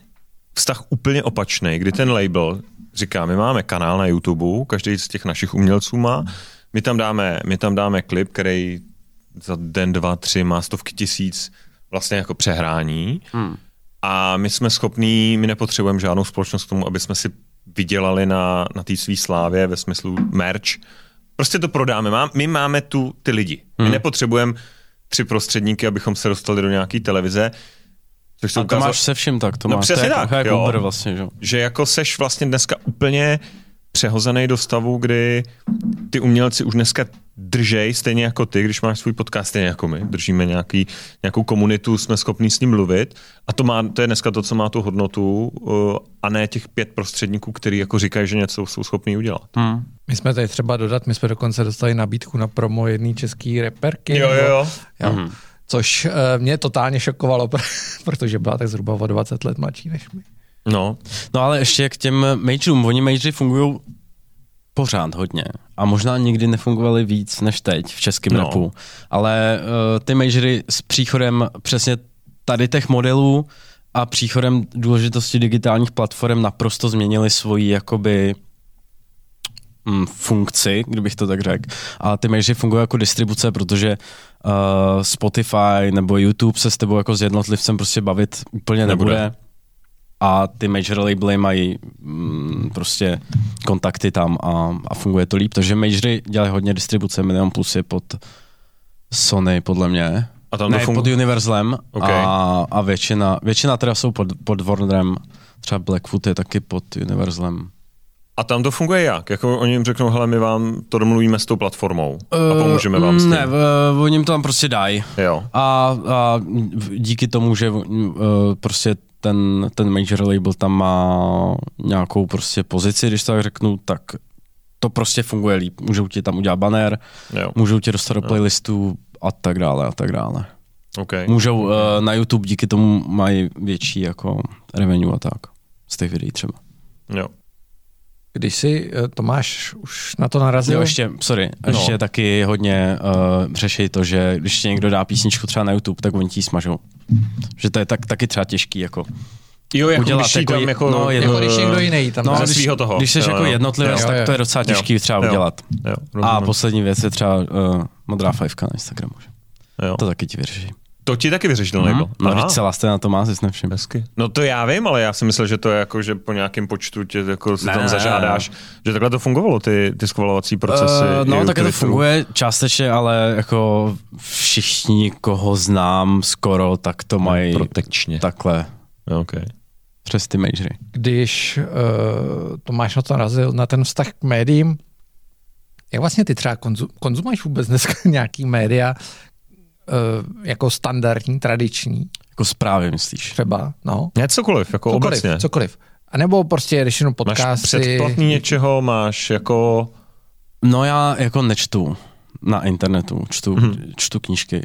vztah úplně opačný, kdy ten label říká, my máme kanál na YouTube, každý z těch našich umělců má, my tam dáme, my tam dáme klip, který za den, dva, tři má stovky tisíc vlastně jako přehrání Hmm. a my jsme schopní, my nepotřebujeme žádnou společnost k tomu, aby jsme si vydělali na, na té svý slávě ve smyslu merch. Prostě to prodáme. Má, my máme tu ty lidi. My Hmm. nepotřebujeme tři prostředníky, abychom se dostali do nějaké televize. Což se A to ukázalo, máš se vším tak, to No máš přesně to je tak, jako, jako jo. Uber vlastně, že? že jako seš vlastně dneska úplně přehozený do stavu, kdy ty umělci už dneska držej, stejně jako ty, když máš svůj podcast, stejně jako my, držíme nějaký, nějakou komunitu, jsme schopní s ním mluvit a to, má, to je dneska to, co má tu hodnotu uh, a ne těch pět prostředníků, který jako říkají, že něco jsou schopní udělat. Hmm. My jsme tady třeba dodat, my jsme dokonce dostali nabídku na promo jedné české reperky. Jo, jo, jo. jo. Mhm. Což uh, mě totálně šokovalo, protože byla tak zhruba o 20 let mladší než my. No, No ale ještě k těm majorům, oni majory fungují pořád hodně a možná nikdy nefungovaly víc než teď v českém No. rapu, ale uh, ty majory s příchodem přesně tady těch modelů a příchodem důležitosti digitálních platform naprosto změnili svoji jakoby mm, funkci, kdybych to tak řekl. A ty majory fungují jako distribuce, protože uh, Spotify nebo YouTube se s tebou jako s jednotlivcem prostě bavit úplně Nebude. nebude. A ty major labely mají mm, prostě kontakty tam a, a funguje to líp. Takže majory dělají hodně distribuce, Milion Plus je pod Sony, podle mě. A tam to ne, fungu- pod Universalem Ok. a, a většina, většina teda jsou pod, pod Warnerem. Třeba Blackfoot je taky pod Universalem. a tam to funguje jak? Jako oni jim řeknou, hele, my vám to domluvíme s tou platformou a pomůžeme vám s Uh, tím. Ne, v- oni jim to tam prostě dají. Jo. A, a díky tomu, že uh, prostě ten, ten major label tam má nějakou prostě pozici, když to tak řeknu, tak to prostě funguje líp. Můžou ti tam udělat banner, jo. můžou tě dostat do playlistu a tak dále a tak dále. Okay. Můžou uh, na YouTube díky tomu mají větší jako revenue a tak. Z těch videí třeba. Jo. Když si, eh, Tomáš, už na to narazil? Jo, ještě, sorry, No. ještě taky hodně uh, řeší to, že když ti někdo dá písničku třeba na YouTube, tak oni ti ji smažou. Že to je tak, taky třeba těžký, jako. Jo, jako Udělat když jako tam je- jako, no, je- Jako když někdo jiný tam No, ze když, svýho toho. když jsi Jo, jako jo. jednotlivec, Jo, tak jo. to je docela těžký Jo. třeba Jo. udělat. jo, A rozumím. poslední věc je třeba uh, modrá fajfka na Instagramu. Že? jo. To taky ti vyřeší. To ti taky vyřešil mm. label. No, Aha. celá scéna to má, si nevšim. Hezky. No to já vím, ale já si myslel, že to je jako, že po nějakém počtu tě jako si Ne, tam ne, zažádáš, že takhle to fungovalo, ty, ty schvalovací procesy. Uh, no, u také to funguje částečně, ale jako všichni, koho znám skoro, tak to mají Protekčně. takhle Jo, Okay. přes ty majory. Když uh, Tomáš na to narazil, na ten vztah k médiím, jak vlastně ty třeba konzum, konzumuješ vůbec dneska nějaký média jako standardní, tradiční Jako zprávy, myslíš? třeba, no, Ne, cokoliv, jako cokoliv, obecně. cokoliv. A nebo prostě jedeš jenom Máš podcasty. předplatný něčeho, máš jako... No já jako nečtu na internetu, čtu, Mhm. hmm. čtu knížky.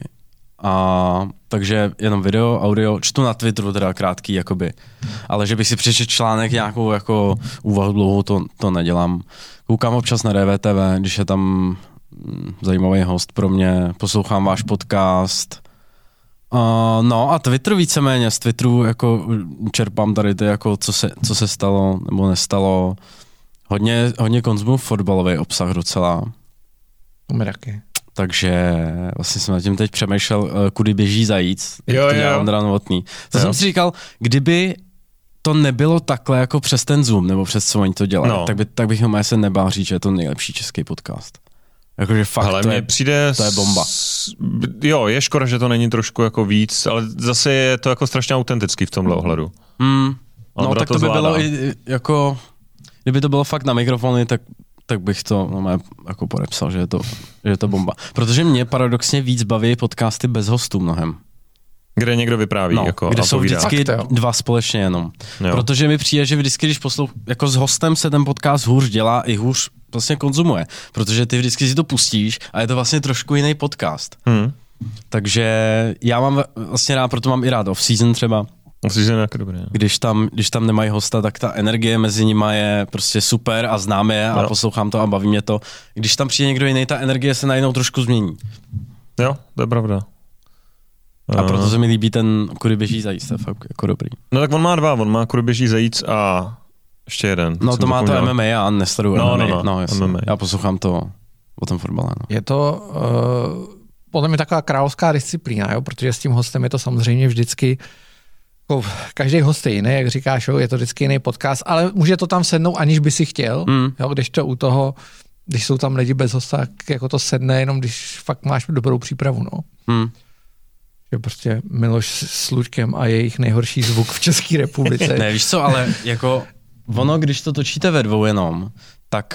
A takže jenom video, audio, čtu na Twitteru teda krátký, jakoby. Ale že bych si přečetl článek nějakou jako úvahu dlouhou, to, to nedělám. Koukám občas na DVTV, když je tam zajímavý host pro mě, poslouchám váš podcast. Uh, no a Twitter víceméně, z Twitteru jako čerpám tady ty jako co se, co se stalo nebo nestalo. Hodně, hodně konzumuji fotbalový obsah docela. Taky. Takže vlastně jsem nad tím teď přemýšlel, eh, kudy běží zajíc, Jo, to jo, dělá jo. Ondra Novotný. To Jo. jsem si říkal, kdyby to nebylo takhle jako přes ten Zoom, nebo přes co oni to dělají, No. tak, by, tak bych se nebál říct, že je to nejlepší český podcast. Jakože fakt Ale to je, přijde... to je bomba. S, jo, je škoda, že to není trošku jako víc, ale zase je to jako strašně autentický v tomhle ohledu. Hmm. No tak to to by zvládá. bylo i jako, kdyby to bylo fakt na mikrofony, tak tak bych to no, jako podepsal, že je, to, že je to bomba. Protože mě paradoxně víc baví podcasty bez hostů mnohem. Kde někdo vypráví No, jako, kde a jsou povídá. vždycky Fakt, dva společně jenom. Jo. Protože mi přijde, že vždycky, když poslouch, jako s hostem se ten podcast hůř dělá i hůř vlastně konzumuje. Protože ty vždycky si to pustíš a je to vlastně trošku jiný podcast. Hmm. Takže já mám vlastně rád, proto mám i rád off-season třeba, nějaké dobré. no. když tam, když tam nemají hosta, tak ta energie mezi nima je prostě super a znám je a Jo. poslouchám to a baví mě to. Když tam přijde někdo jiný, ta energie se najednou trošku změní. Jo, to je pravda. A proto se mi líbí ten kudy běží zajíc, to je fakt jako dobrý. No tak on má dva, on má kudy běží zajíc a ještě jeden. No to má to. MMA a nesleduju No, MMA. no, no, no jasně. MMA. Já poslouchám to o tom fotbale. No. Je to uh, podle mě taková královská disciplína, jo? protože s tím hostem je to samozřejmě vždycky jako, každý host je jiný, jak říkáš, jo? je to vždycky jiný podcast, ale může to tam sednout, aniž by si chtěl, Mm. jo? když to u toho, když jsou tam lidi bez hosta, tak jako to sedne, jenom když fakt máš dobrou přípravu. No. Hmm. Že prostě Miloš s Lučkem a jejich nejhorší zvuk v České republice. Ne, víš co, ale jako ono, když to točíte ve dvou jenom, tak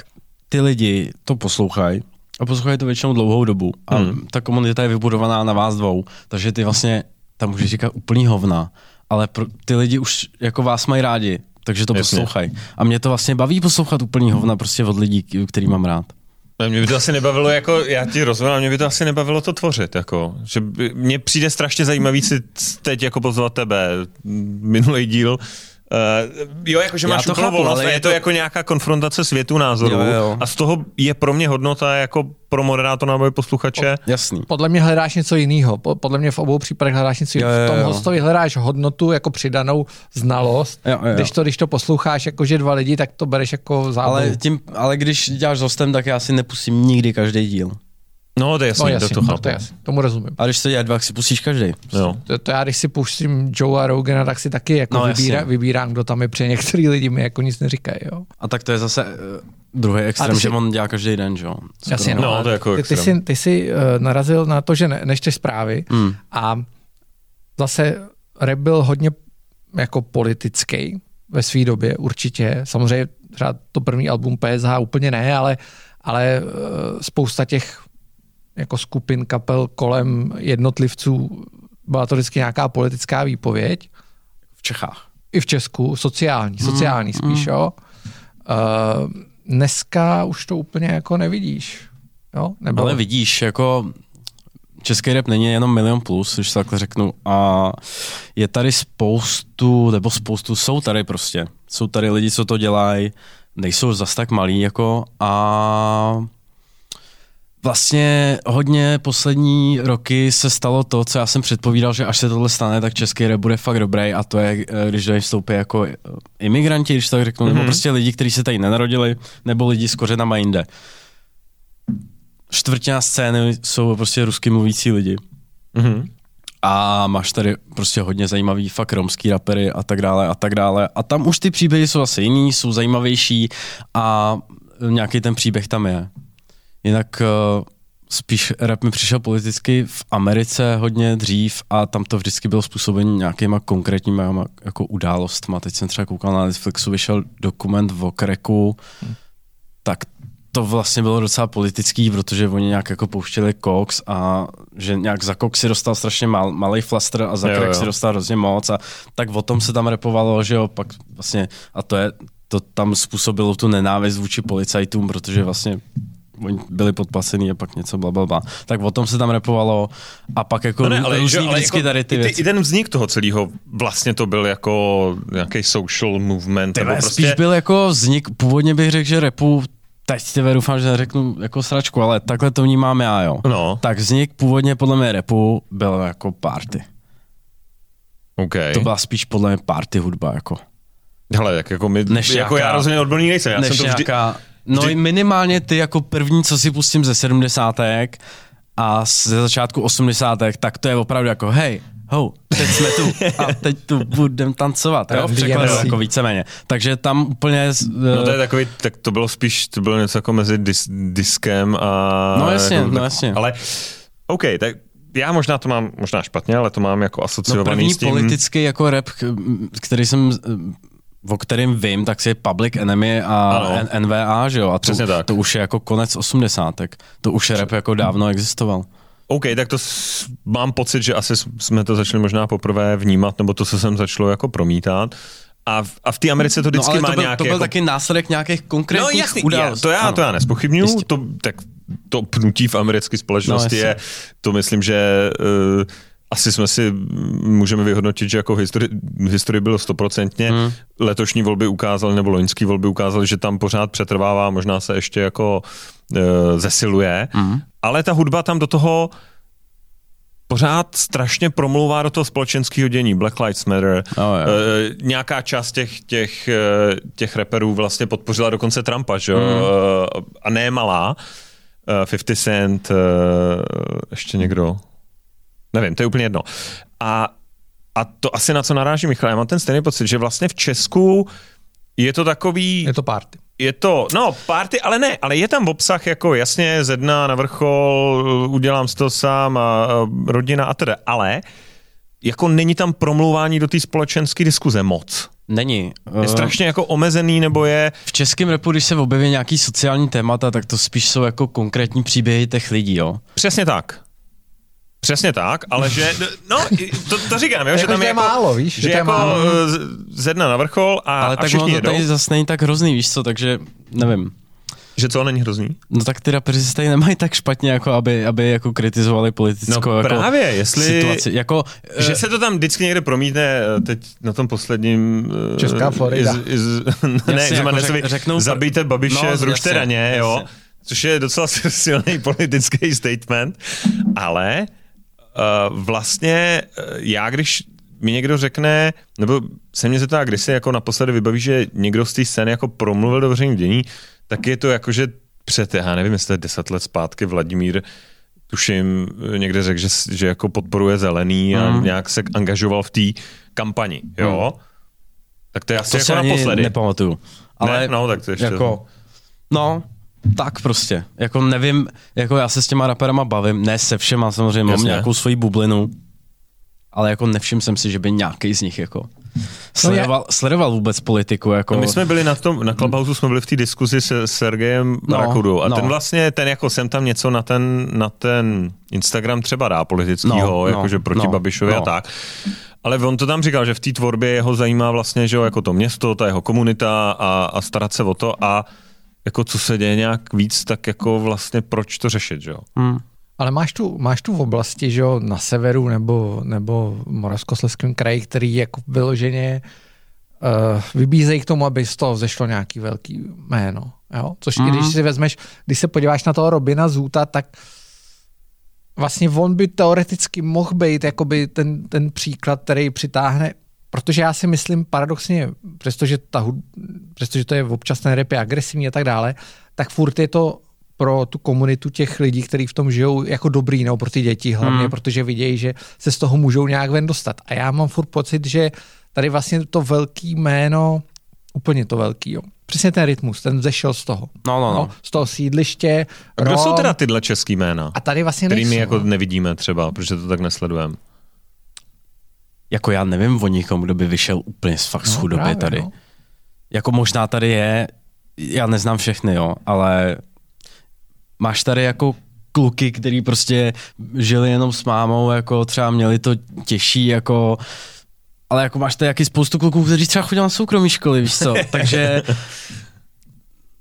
ty lidi to poslouchají a poslouchají to většinou dlouhou dobu a Hmm. ta komunita je vybudovaná na vás dvou, takže ty vlastně tam můžeš říkat úplný hovna, ale pro, ty lidi už jako vás mají rádi, takže to poslouchají. A mě to vlastně baví poslouchat úplný hovna prostě od lidí, který mám rád. Mě by to asi nebavilo, jako já ti rozumím, ale mě by to asi nebavilo to tvořit, jako, že by, mně přijde strašně zajímavý si teď jako pozvat tebe, minulý díl, Uh, jo, jakože máš to úplnou chápu, volnost ale a je to to- jako nějaká konfrontace světu názorů Jo, jo. a z toho je pro mě hodnota jako pro moderátora nebo posluchače. Jasný. Podle mě hledáš něco jiného. Podle mě v obou případech hledáš něco jiného. V tom jo. hostovi hledáš hodnotu jako přidanou znalost. Jo, jo. Když, to, když to posloucháš jako že dva lidi, tak to bereš jako zábavu. Ale, tím, ale když děláš s hostem, tak já si nepustím nikdy každý díl. No, to je jasný, no to, jasně, to to, chápu. to je jasný, tomu rozumím. A když to dělá dva, si pustíš každý. Jo. To, to, já když si pustím Joe a Rogana, tak si taky jako No, no, vybíra, vybírám, kdo tam je, protože některý lidi mi jako nic neříkají. Jo? A tak to je zase uh, druhý extrém, ty si- že on dělá každý den, že jo? Jasně, No, ale to je jako ty, ty, extrém. jsi, ty jsi uh, narazil na to, že ne, nečteš zprávy Hmm. a zase rap byl hodně jako politický ve své době určitě. Samozřejmě třeba to první album PSH úplně ne, ale, ale uh, spousta těch jako skupin, kapel kolem jednotlivců byla to vždycky nějaká politická výpověď. V Čechách. I v Česku, sociální, sociální spíš, jo. Uh, dneska už to úplně jako nevidíš. Jo? Nebo... Ale vidíš, jako český rap není jenom milion plus, když takhle řeknu. A je tady spoustu, nebo spoustu, jsou tady prostě. Jsou tady lidi, co to dělají, nejsou zas tak malí, jako a Vlastně hodně poslední roky se stalo to, co já jsem předpovídal, že až se tohle stane, tak český rap bude fakt dobrý a to je, eh, když do něj vstoupí jako eh, imigranti, když to tak řeknu, mm-hmm. nebo prostě lidi, kteří se tady nenarodili, nebo lidi s kořenama jinde. Čtvrtina scény jsou prostě rusky mluvící lidi. Mhm. A máš tady prostě hodně zajímavý fakt romský rapery a tak dále a tak dále. A tam už ty příběhy jsou asi jiný, jsou zajímavější a nějaký ten příběh tam je. Jinak uh, spíš rap mi přišel politicky v Americe hodně dřív a tam to vždycky bylo způsobené nějakýma konkrétníma jako událostma. Teď jsem třeba koukal na Netflixu, vyšel dokument o Kreku, hmm. tak to vlastně bylo docela politický, protože oni nějak jako pouštěli Cox a že nějak za Cox si dostal strašně mal, malý flaster a za Jo, Crack si dostal hrozně moc a tak o tom se tam repovalo, že jo, pak vlastně a to je, to tam způsobilo tu nenávist vůči policajtům, protože vlastně oni byli podplacený a pak něco blablabla. Tak o tom se tam repovalo a pak jako No ne, ale, různý že, ale vždycky jako, tady ty i, věci. I ten vznik toho celého vlastně to byl jako nějaký social movement. Nebo Tyhle, prostě, Spíš byl jako vznik, původně bych řekl, že repu, teď tebe doufám, že neřeknu jako sračku, ale takhle to vnímám já, jo. No, Tak vznik původně podle mě repu byl jako party. okay. To byla spíš podle mě party hudba, jako. Hele, jak jako, my, Než jako nějaká- já rozhodně odborný nejsem. Já než jsem to vždy, nějaká, no vždy- minimálně ty jako první, co si pustím ze sedmdesátek a ze začátku osmdesátek, tak to je opravdu jako hej, ho, teď jsme tu a teď tu budem tancovat, jo, v překladu, jako víceméně. Takže tam úplně... No to je takový, tak to bylo spíš, to bylo něco jako mezi dis, diskem a... No jasně, jako, no jasně. Ale, OK, tak já možná to mám možná špatně, ale to mám jako asociovaný no první s tím... politický jako rap, který jsem o kterým vím, tak si je Public Enemy a ano. NVA, že jo? A to, Přesně tak. to už je jako konec osmdesátek. To už rap jako dávno existoval. OK, tak to s, mám pocit, že asi jsme to začali možná poprvé vnímat, nebo to se sem začalo jako promítat. A v, a v té Americe to vždycky no, má to byl, nějaký... To byl jako... taky následek nějakých konkrétních no, jasný, událostí. to já, to já nespochybnuju, to, tak to pnutí v americké společnosti no, je, to myslím, že uh, asi jsme si můžeme vyhodnotit, že jako v historii, v historii bylo stoprocentně. Hmm. Letošní volby ukázaly, nebo loňský volby ukázaly, že tam pořád přetrvává, možná se ještě jako uh, zesiluje. Hmm. Ale ta hudba tam do toho pořád strašně promlouvá do toho společenského dění. Black Lives Matter. Oh, yeah. uh, nějaká část těch, těch, uh, těch reperů vlastně podpořila dokonce Trumpa, že? Mm. Uh, a ne malá. Uh, 50 Cent, uh, ještě někdo. Nevím, to je úplně jedno. A, a to asi na co naráží Michal, já mám ten stejný pocit, že vlastně v Česku je to takový... Je to party. Je to, no, party, ale ne, ale je tam obsah jako jasně ze dna na vrchol, udělám si to sám a, a rodina a teda, ale jako není tam promlouvání do té společenské diskuze moc. Není. Je strašně jako omezený, nebo je... V českém repu, když se objeví nějaký sociální témata, tak to spíš jsou jako konkrétní příběhy těch lidí, jo? Přesně tak. Přesně tak, ale že, no, to, to říkám, jo, že jako, tam je jako, málo, víš, že, že jako málo. ze dna na vrchol a, ale a tak všichni ono to jedou. tady zase není tak hrozný, víš co, takže nevím. Že co, není hrozný? No tak ty rapeři se tady nemají tak špatně, jako aby, aby jako kritizovali politickou no, jako právě, jestli, situaci. Jako, že se to tam vždycky někde promítne, teď na tom posledním... Česká Florida. Iz, iz, ne, jasně, jako řek, řeknou, zabijte Babiše, no, zrušte jasně, daně, jasně. jo. Což je docela silný politický statement, ale uh, vlastně uh, já, když mi někdo řekne, nebo se mě zeptá, kdy se jako naposledy vybaví, že někdo z té scény jako promluvil do veřejného dění, tak je to jako, že před, já nevím, jestli deset let zpátky Vladimír tuším, někde řekl, že, že jako podporuje zelený a mm. nějak se angažoval v té kampani, jo? Mm. Tak to je asi to jako naposledy. nepamatuju. Ale ne, no, tak to ještě... Jako, no, tak prostě. Jako nevím, jako já se s těma raperama bavím, ne se všema, samozřejmě mám nějakou svoji bublinu, ale jako nevšiml jsem si, že by nějaký z nich jako sledoval, no sledoval vůbec politiku. Jako... No my jsme byli na tom, na Clubhouse jsme byli v té diskuzi s Sergejem no, Rakudou a no. ten vlastně, ten jako jsem tam něco na ten, na ten Instagram třeba dá politického, no, jakože no, proti no, Babišovi no. a tak. Ale on to tam říkal, že v té tvorbě jeho zajímá vlastně, že jo, jako to město, ta jeho komunita a, a starat se o to a jako co se děje nějak víc, tak jako vlastně proč to řešit, že jo? Hmm. Ale máš tu, máš tu v oblasti, že jo, na severu nebo, nebo v Moravskoslezském kraji, který jako vyloženě uh, vybízejí k tomu, aby z toho zešlo nějaký velký jméno. Jo? Což mm. i když mhm. si vezmeš, když se podíváš na toho Robina Zůta, tak vlastně on by teoreticky mohl být jakoby ten, ten příklad, který přitáhne, protože já si myslím paradoxně, přestože, ta, přestože to je občas ten rap je agresivní a tak dále, tak furt je to pro tu komunitu těch lidí, kteří v tom žijou jako dobrý, nebo pro ty děti hlavně, hmm. protože vidějí, že se z toho můžou nějak ven dostat. A já mám furt pocit, že tady vlastně to velký jméno, úplně to velký, jo. Přesně ten rytmus, ten vzešel z toho. No, no, no. no z toho sídliště. A kdo Rom, jsou teda tyhle český jména? A tady vlastně Který my jako no. nevidíme třeba, protože to tak nesledujeme. Jako já nevím o nikom, kdo by vyšel úplně z fakt no, z chudoby právě, tady. No. Jako možná tady je, já neznám všechny, jo, ale máš tady jako kluky, který prostě žili jenom s mámou, jako třeba měli to těžší, jako ale jako máš tady jaký spoustu kluků, kteří třeba chodili na soukromí školy, víš co, takže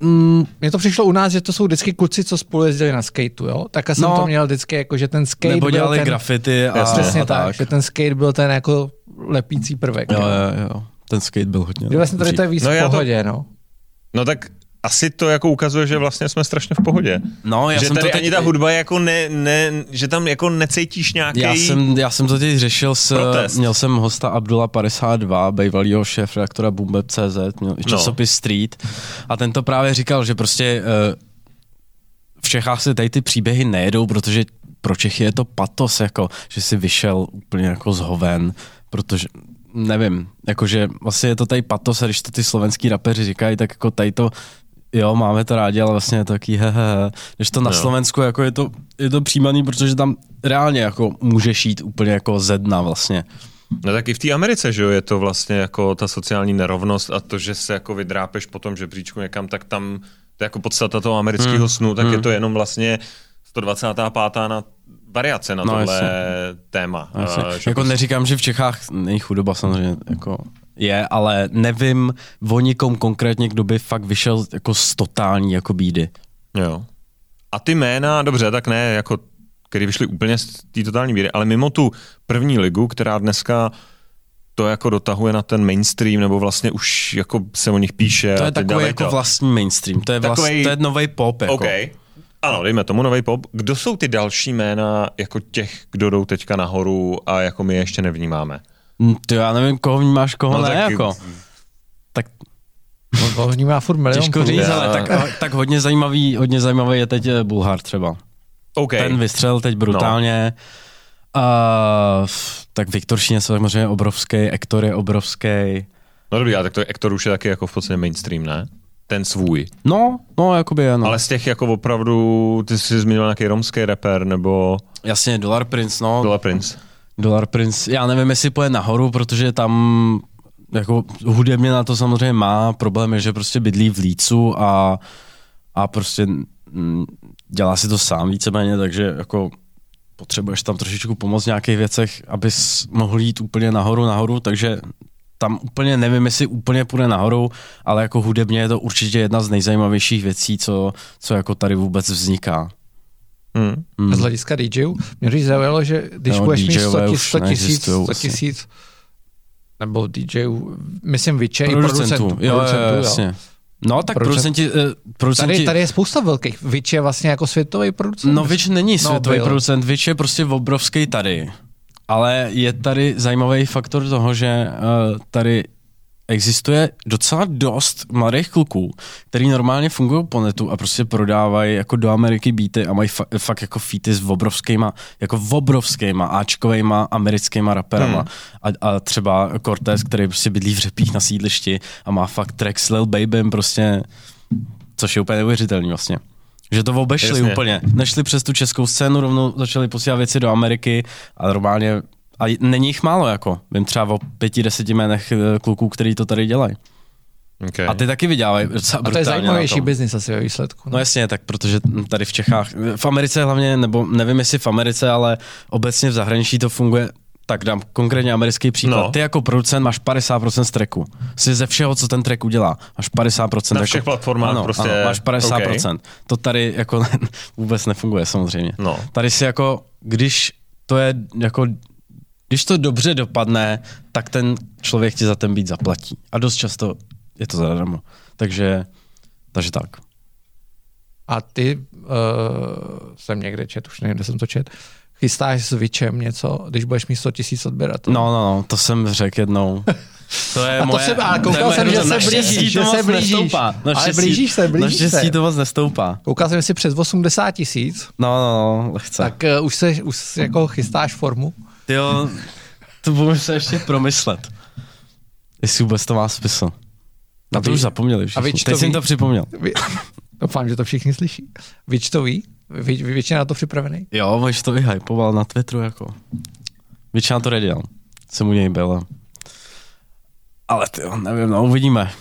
Mm, mně to přišlo u nás, že to jsou vždycky kluci, co spolu jezdili na skateu, jo? Tak jsem no, to měl vždycky, jako, že ten skate nebo dělali byl ten, grafity a, přesně a tak, tak, že ten skate byl ten jako lepící prvek. Jo, jo, jo. Ten skate byl hodně. Vlastně tady to je víc no, v pohodě, to... no. No tak asi to jako ukazuje, že vlastně jsme strašně v pohodě. No, já že jsem tady to teď... ani ta hudba jako ne, ne, že tam jako necítíš nějaký já jsem, já jsem to teď řešil s, protest. měl jsem hosta Abdullah 52, bývalýho šéf redaktora Boomweb.cz, měl i časopis no. Street a ten to právě říkal, že prostě uh, v Čechách se tady ty příběhy nejedou, protože pro Čechy je to patos, jako, že si vyšel úplně jako zhoven, protože nevím, jakože vlastně je to tady patos a když to ty slovenský rapeři říkají, tak jako tady to jo, máme to rádi, ale vlastně je to taký hehehe. Když to na Jo. Slovensku jako je to, je to přijímaný, protože tam reálně jako můžeš jít úplně jako ze dna vlastně. No tak i v té Americe, že jo, je to vlastně jako ta sociální nerovnost a to, že se jako vydrápeš po tom žebříčku někam, tak tam, to je jako podstata toho amerického Hmm. snu, tak je to jenom vlastně 125. na variace na No, tohle jasně. téma. Vlastně. A, že Jako prostě- neříkám, že v Čechách není chudoba samozřejmě, jako je, ale nevím o nikom konkrétně, kdo by fakt vyšel jako z totální jako bídy. Jo. A ty jména, dobře, tak ne, jako, který vyšli úplně z té totální bíry, ale mimo tu první ligu, která dneska to jako dotahuje na ten mainstream, nebo vlastně už jako se o nich píše. To je takový jako to. vlastní mainstream, to je, vlast, Takovej- to je nový pop. Jako. OK. Ano, dejme tomu nový pop. Kdo jsou ty další jména jako těch, kdo jdou teďka nahoru a jako my je ještě nevnímáme? Hm, Ty já nevím, koho vnímáš, koho No ne, tak- jako. Tak On toho vnímá furt milion. těžko říct, ale tak, tak hodně zajímavý, hodně zajímavý je teď eh, Bulhar třeba. OK. Ten vystřel teď brutálně. A, tak Viktor Šíně samozřejmě obrovský, Ektor je obrovský. No dobrý, ale tak to je Ektor už je taky jako v podstatě mainstream, ne? Ten svůj. No, no, jakoby ano. No. Ale z těch jako opravdu, ty jsi zmiňoval nějaký romský rapper nebo Jasně, Dollar Prince, no. Dola Prince. Dollar Prince, já nevím, jestli půjde nahoru, protože tam jako hudebně na to samozřejmě má. Problém je, že prostě bydlí v Lícu a, a prostě mm, dělá si to sám víceméně, takže jako potřebuješ tam trošičku pomoct v nějakých věcech, abys mohl jít úplně nahoru, nahoru, takže tam úplně nevím, jestli úplně půjde nahoru, ale jako hudebně je to určitě jedna z nejzajímavějších věcí, co, co jako tady vůbec vzniká. Hmm. A z hlediska DJů, mě když zaujalo, že když No, budeš mít DJové 100 už tisíc, 100 tisíc, neexistujou 100 asi. tisíc nebo DJů, myslím Viče i Producentů, producentů. jo, producentů, jo, jasně. No tak Producent- producenti, eh, producenti Tady, tady je spousta velkých. Vič je vlastně jako světový producent. No Vič není světový byl. producent, Vič je prostě obrovský tady. Ale je tady zajímavý faktor toho, že uh, tady existuje docela dost mladých kluků, který normálně fungují po netu a prostě prodávají jako do Ameriky beaty a mají fa- fakt jako featy s obrovskýma, jako obrovskýma Ačkovejma americkýma raperama. Hmm. A, a, třeba Cortez, který prostě bydlí v řepích na sídlišti a má fakt track s Lil Babym prostě, což je úplně neuvěřitelný vlastně. Že to obešli Jasně. úplně. Nešli přes tu českou scénu, rovnou začali posílat věci do Ameriky a normálně a není jich málo, jako. Vím třeba o pěti, deseti jménech eh, kluků, který to tady dělají. Okay. A ty taky vydělávají docela a to je zajímavější biznis asi ve výsledku. No jasně, tak protože tady v Čechách, v Americe hlavně, nebo nevím jestli v Americe, ale obecně v zahraničí to funguje tak dám konkrétně americký příklad. No. Ty jako producent máš 50% z tracku. Si ze všeho, co ten track udělá, máš 50%. Na jako, všech platformách ano, prostě, Ano, máš 50%. OK. To tady jako vůbec nefunguje samozřejmě. No. Tady si jako, když to je jako, když to dobře dopadne, tak ten člověk ti za ten být zaplatí. A dost často je to zadarmo. Takže, takže tak. A ty, uh, jsem někde čet, už nevím, kde jsem to čet, chystáš s Vičem něco, když budeš mít 100 tisíc odběratelů. No, no, no, to jsem řekl jednou. To je A to moje, ale to koukal jsem, že se blížíš, to že se blížíš. nestoupá. Ale blížíš se, blížíš Naštěstí se. to moc nestoupá. Koukal jsem si přes 80 tisíc, No, no, no, lehce. tak uh, už se už jako chystáš formu. Ty jo, to budu se ještě promyslet. Jestli vůbec to má smysl. Na A to už zapomněli a všichni. víš, Teď to jsem to připomněl. Doufám, že to všichni slyší. Vič to ví? Vy, vy většině na to připravený? Jo, už to vyhypoval na Twitteru jako. Většina to nedělal. Jsem u něj byl. Ale ty jo, nevím, no uvidíme.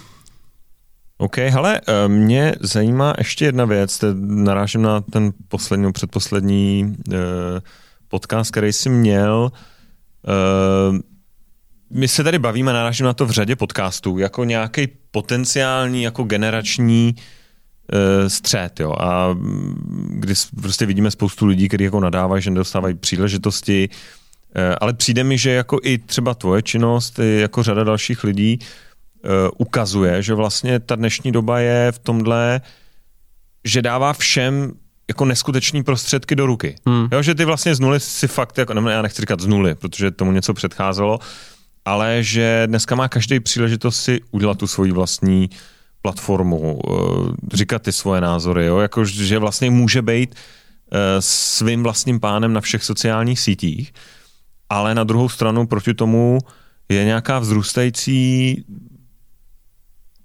OK, hele, eh, mě zajímá ještě jedna věc, te- narážím na ten poslední, předposlední uh, podcast, který jsi měl. Uh, my se tady bavíme, narážím na to v řadě podcastů, jako nějaký potenciální, jako generační uh, střet, jo, a kdy s- prostě vidíme spoustu lidí, kteří jako nadávají, že nedostávají příležitosti, uh, ale přijde mi, že jako i třeba tvoje činnost, i jako řada dalších lidí, uh, ukazuje, že vlastně ta dnešní doba je v tomhle, že dává všem jako neskuteční prostředky do ruky. Hmm. Jo, že ty vlastně z nuly si fakt, jako, ne, já nechci říkat z nuly, protože tomu něco předcházelo, ale že dneska má každý příležitost si udělat tu svoji vlastní platformu, eh, říkat ty svoje názory, jo, jako, že vlastně může být svým vlastním pánem na všech sociálních sítích, ale na druhou stranu proti tomu je nějaká vzrůstající,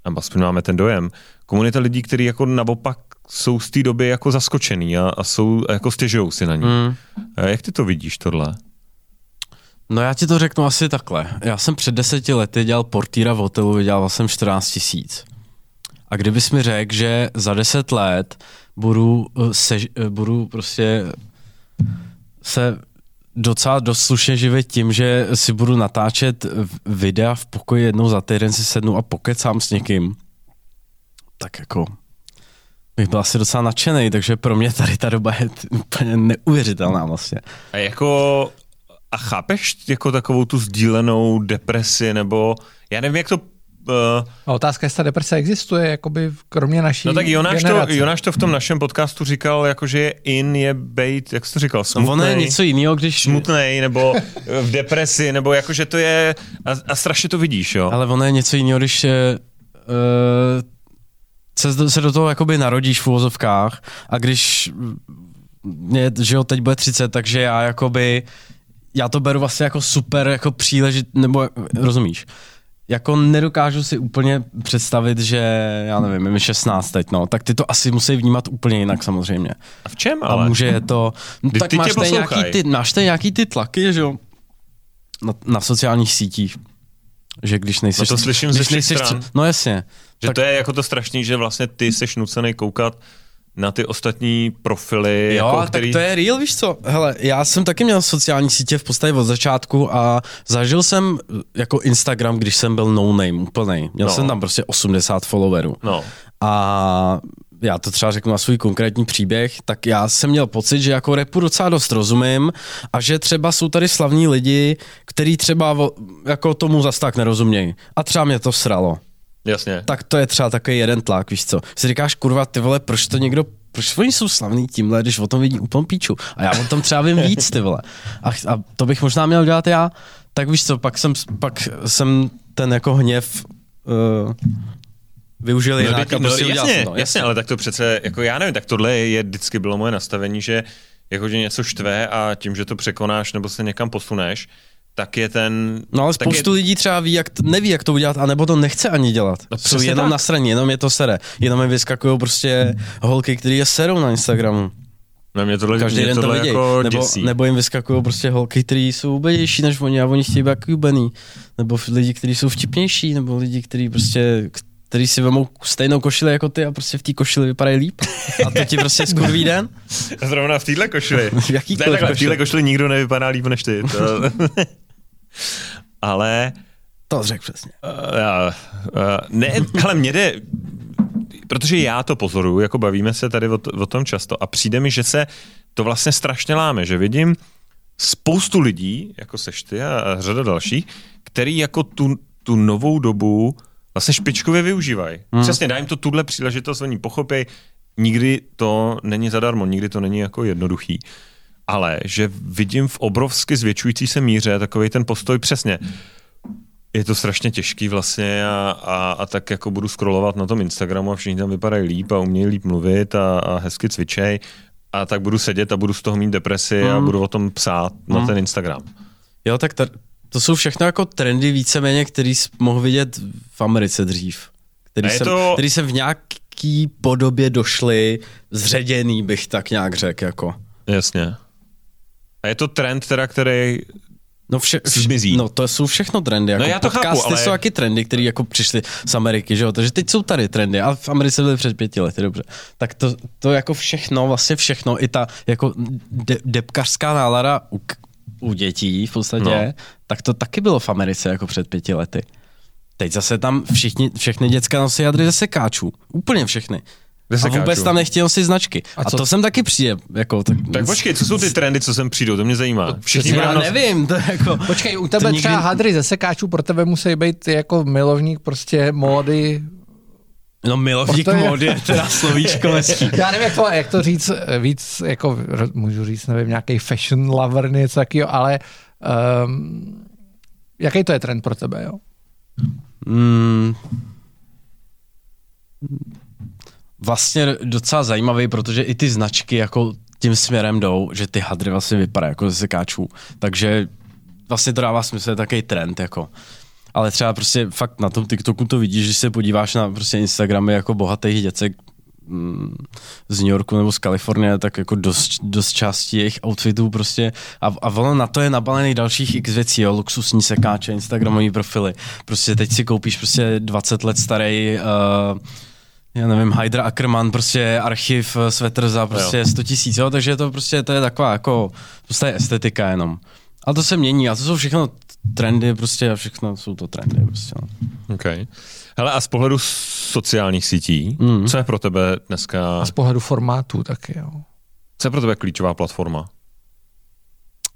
nebo aspoň máme ten dojem, komunita lidí, kteří jako naopak jsou z té doby jako zaskočený a, a jsou jako stěžují si na ní. Mm. Jak ty to vidíš tohle? No já ti to řeknu asi takhle. Já jsem před deseti lety dělal portýra v hotelu, vydělal jsem 14 tisíc. A kdybys mi řekl, že za deset let budu, eh, se, eh, budu prostě se docela dost slušně živit tím, že si budu natáčet videa v pokoji jednou za týden si sednu a pokecám s někým, tak jako bych byl asi docela nadšený, takže pro mě tady ta doba je úplně neuvěřitelná vlastně. A jako a chápeš jako takovou tu sdílenou depresi, nebo já nevím, jak to Uh, a otázka, jestli ta deprese existuje, jakoby kromě naší No tak Jonáš to, Jonáš to v tom našem podcastu říkal, jako že je in je bejt, jak jsi to říkal, smutnej. No ono je něco jiného, když... Smutnej, nebo v depresi, nebo jako, že to je... A, a strašně to vidíš, jo? Ale ono je něco jiného, když je... Uh, se, se do toho jakoby narodíš v uvozovkách a když mě, že jo, teď bude 30, takže já jakoby, já to beru vlastně jako super, jako příležit, nebo rozumíš, jako nedokážu si úplně představit, že já nevím, mi 16 teď, no, tak ty to asi musí vnímat úplně jinak samozřejmě. A v čem ale? A může je to, no, tak ty máš tady nějaký ty, máš tady nějaký ty tlaky, že jo, na, na sociálních sítích, že když nejsi... No to slyším když ze všech stran. No jasně. Že tak... to je jako to strašný, že vlastně ty seš nucený koukat na ty ostatní profily. Jo, jako, který... tak to je real, víš co? Hele, já jsem taky měl sociální sítě v podstatě od začátku a zažil jsem jako Instagram, když jsem byl no name úplnej. Měl no. jsem tam prostě 80 followerů. No. A já to třeba řeknu na svůj konkrétní příběh, tak já jsem měl pocit, že jako repu docela dost rozumím a že třeba jsou tady slavní lidi, kteří třeba jako tomu zas tak nerozumějí. A třeba mě to sralo. Jasně. Tak to je třeba takový jeden tlak, víš co. Si říkáš, kurva, ty vole, proč to někdo proč oni jsou slavní tímhle, když o tom vidí úplnou píču. A já o tom třeba vím víc, ty vole. A, a to bych možná měl dělat já. Tak víš co, pak jsem, pak jsem ten jako hněv uh, využil no, jinak no, prostě jasně, udělal, no, jasně, jasně, ale tak to přece, jako já nevím, tak tohle je vždycky bylo moje nastavení, že jakože něco štve a tím, že to překonáš nebo se někam posuneš, tak je ten... No ale spoustu je... lidí třeba ví, jak, neví, jak to udělat, anebo to nechce ani dělat. No, Jsou jenom tak. na straně, jenom je to sere. Jenom mi vyskakují prostě holky, které je serou na Instagramu. No mě tohle, Každý mě den tohle to jako nebo, děsí. nebo jim vyskakují prostě holky, které jsou ubedější než oni a oni chtějí být jubený. Nebo lidi, kteří jsou vtipnější, nebo lidi, kteří prostě který si vemou stejnou košili jako ty a prostě v té košili vypadají líp. A to ti prostě skurví den. Zrovna v téhle košili. v jaký ne, takhle, v téhle košili nikdo nevypadá líp než ty. To... ale... To řekl přesně. Uh, já, uh, ne, ale mě jde, protože já to pozoruju, jako bavíme se tady o, o tom často a přijde mi, že se to vlastně strašně láme, že vidím spoustu lidí, jako seš ty a, a řada dalších, který jako tu, tu novou dobu vlastně špičkově využívají. Hmm. Přesně, dá jim to tuhle příležitost, oni pochopí, nikdy to není zadarmo, nikdy to není jako jednoduchý. Ale že vidím v obrovsky zvětšující se míře takový ten postoj přesně. Je to strašně těžký vlastně a, a, a tak jako budu scrollovat na tom Instagramu a všichni tam vypadají líp a umějí líp mluvit a, a hezky cvičej a tak budu sedět a budu z toho mít depresi hmm. a budu o tom psát hmm. na ten Instagram. Jo, tak ta, to jsou všechno jako trendy víceméně, který mohl vidět v Americe dřív. Který, jsem, to... který jsem v nějaký podobě došli zředěný, bych tak nějak řekl. Jako. Jasně. A je to trend teda, který No, vše, vše, no to jsou všechno trendy. Jako no já to podcasty chápu, ale... jsou taky trendy, které jako přišly z Ameriky, že jo? Takže teď jsou tady trendy a v Americe byly před pěti lety, dobře. Tak to, to jako všechno, vlastně všechno, i ta jako de, depkařská nálada u, u dětí v podstatě, no. tak to taky bylo v Americe jako před pěti lety. Teď zase tam všichni, všechny děcka nosí jadry ze sekáčů. Úplně všechny. A vůbec tam nechtějí nosit značky. A, a to jsem taky přijde. Jako, tak... tak počkej, co jsou ty trendy, co sem přijdou, to mě zajímá. Všichni já nos... nevím. To jako... Počkej, u tebe třeba nikdy... hadry ze sekáčů pro tebe musí být jako milovník prostě módy No milovník je... módy je teda slovíčko hezký. Já nevím, jak to, jak to říct víc, jako můžu říct, nevím, nějaký fashion lover, něco takového, ale um, jaký to je trend pro tebe, jo? Mm, vlastně docela zajímavý, protože i ty značky jako tím směrem jdou, že ty hadry vlastně vypadají jako ze sekáčů. Takže vlastně to dává smysl, je takový trend, jako. Ale třeba prostě fakt na tom TikToku to vidíš, když se podíváš na prostě Instagramy jako bohatých děcek mm, z New Yorku nebo z Kalifornie, tak jako dost, dost částí jejich outfitů prostě a, a ono na to je nabalených dalších x věcí, jo, luxusní sekáče, Instagramový profily. Prostě teď si koupíš prostě 20 let starý uh, já nevím, Hydra Ackerman, prostě archiv eh, svetr za prostě jo. 100 tisíc, jo, takže to prostě to je taková jako, prostě je estetika jenom. Ale to se mění a to jsou všechno trendy prostě a všechno jsou to trendy prostě. No. Okay. Hele, a z pohledu sociálních sítí, mm. co je pro tebe dneska... A z pohledu formátu taky, jo. Co je pro tebe klíčová platforma?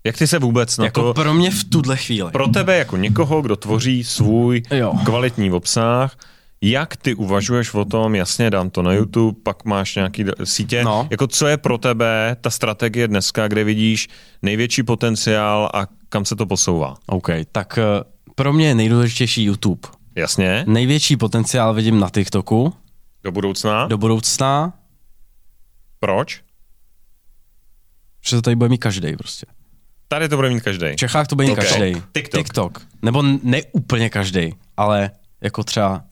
Jak ty se vůbec na jako to... pro mě v tuhle chvíli. Pro tebe jako někoho, kdo tvoří svůj jo. kvalitní obsah, jak ty uvažuješ o tom, jasně, dám to na YouTube, pak máš nějaký sítě, no. jako co je pro tebe ta strategie dneska, kde vidíš největší potenciál a kam se to posouvá? OK, tak eh, pro mě je nejdůležitější YouTube. Jasně. Největší potenciál vidím na TikToku. Do budoucna? Do budoucna. Proč? Protože to tady bude mít každý prostě. Tady to bude mít každý. V Čechách to bude mít okay. každý. TikTok. TikTok. Nebo ne úplně každý, ale jako třeba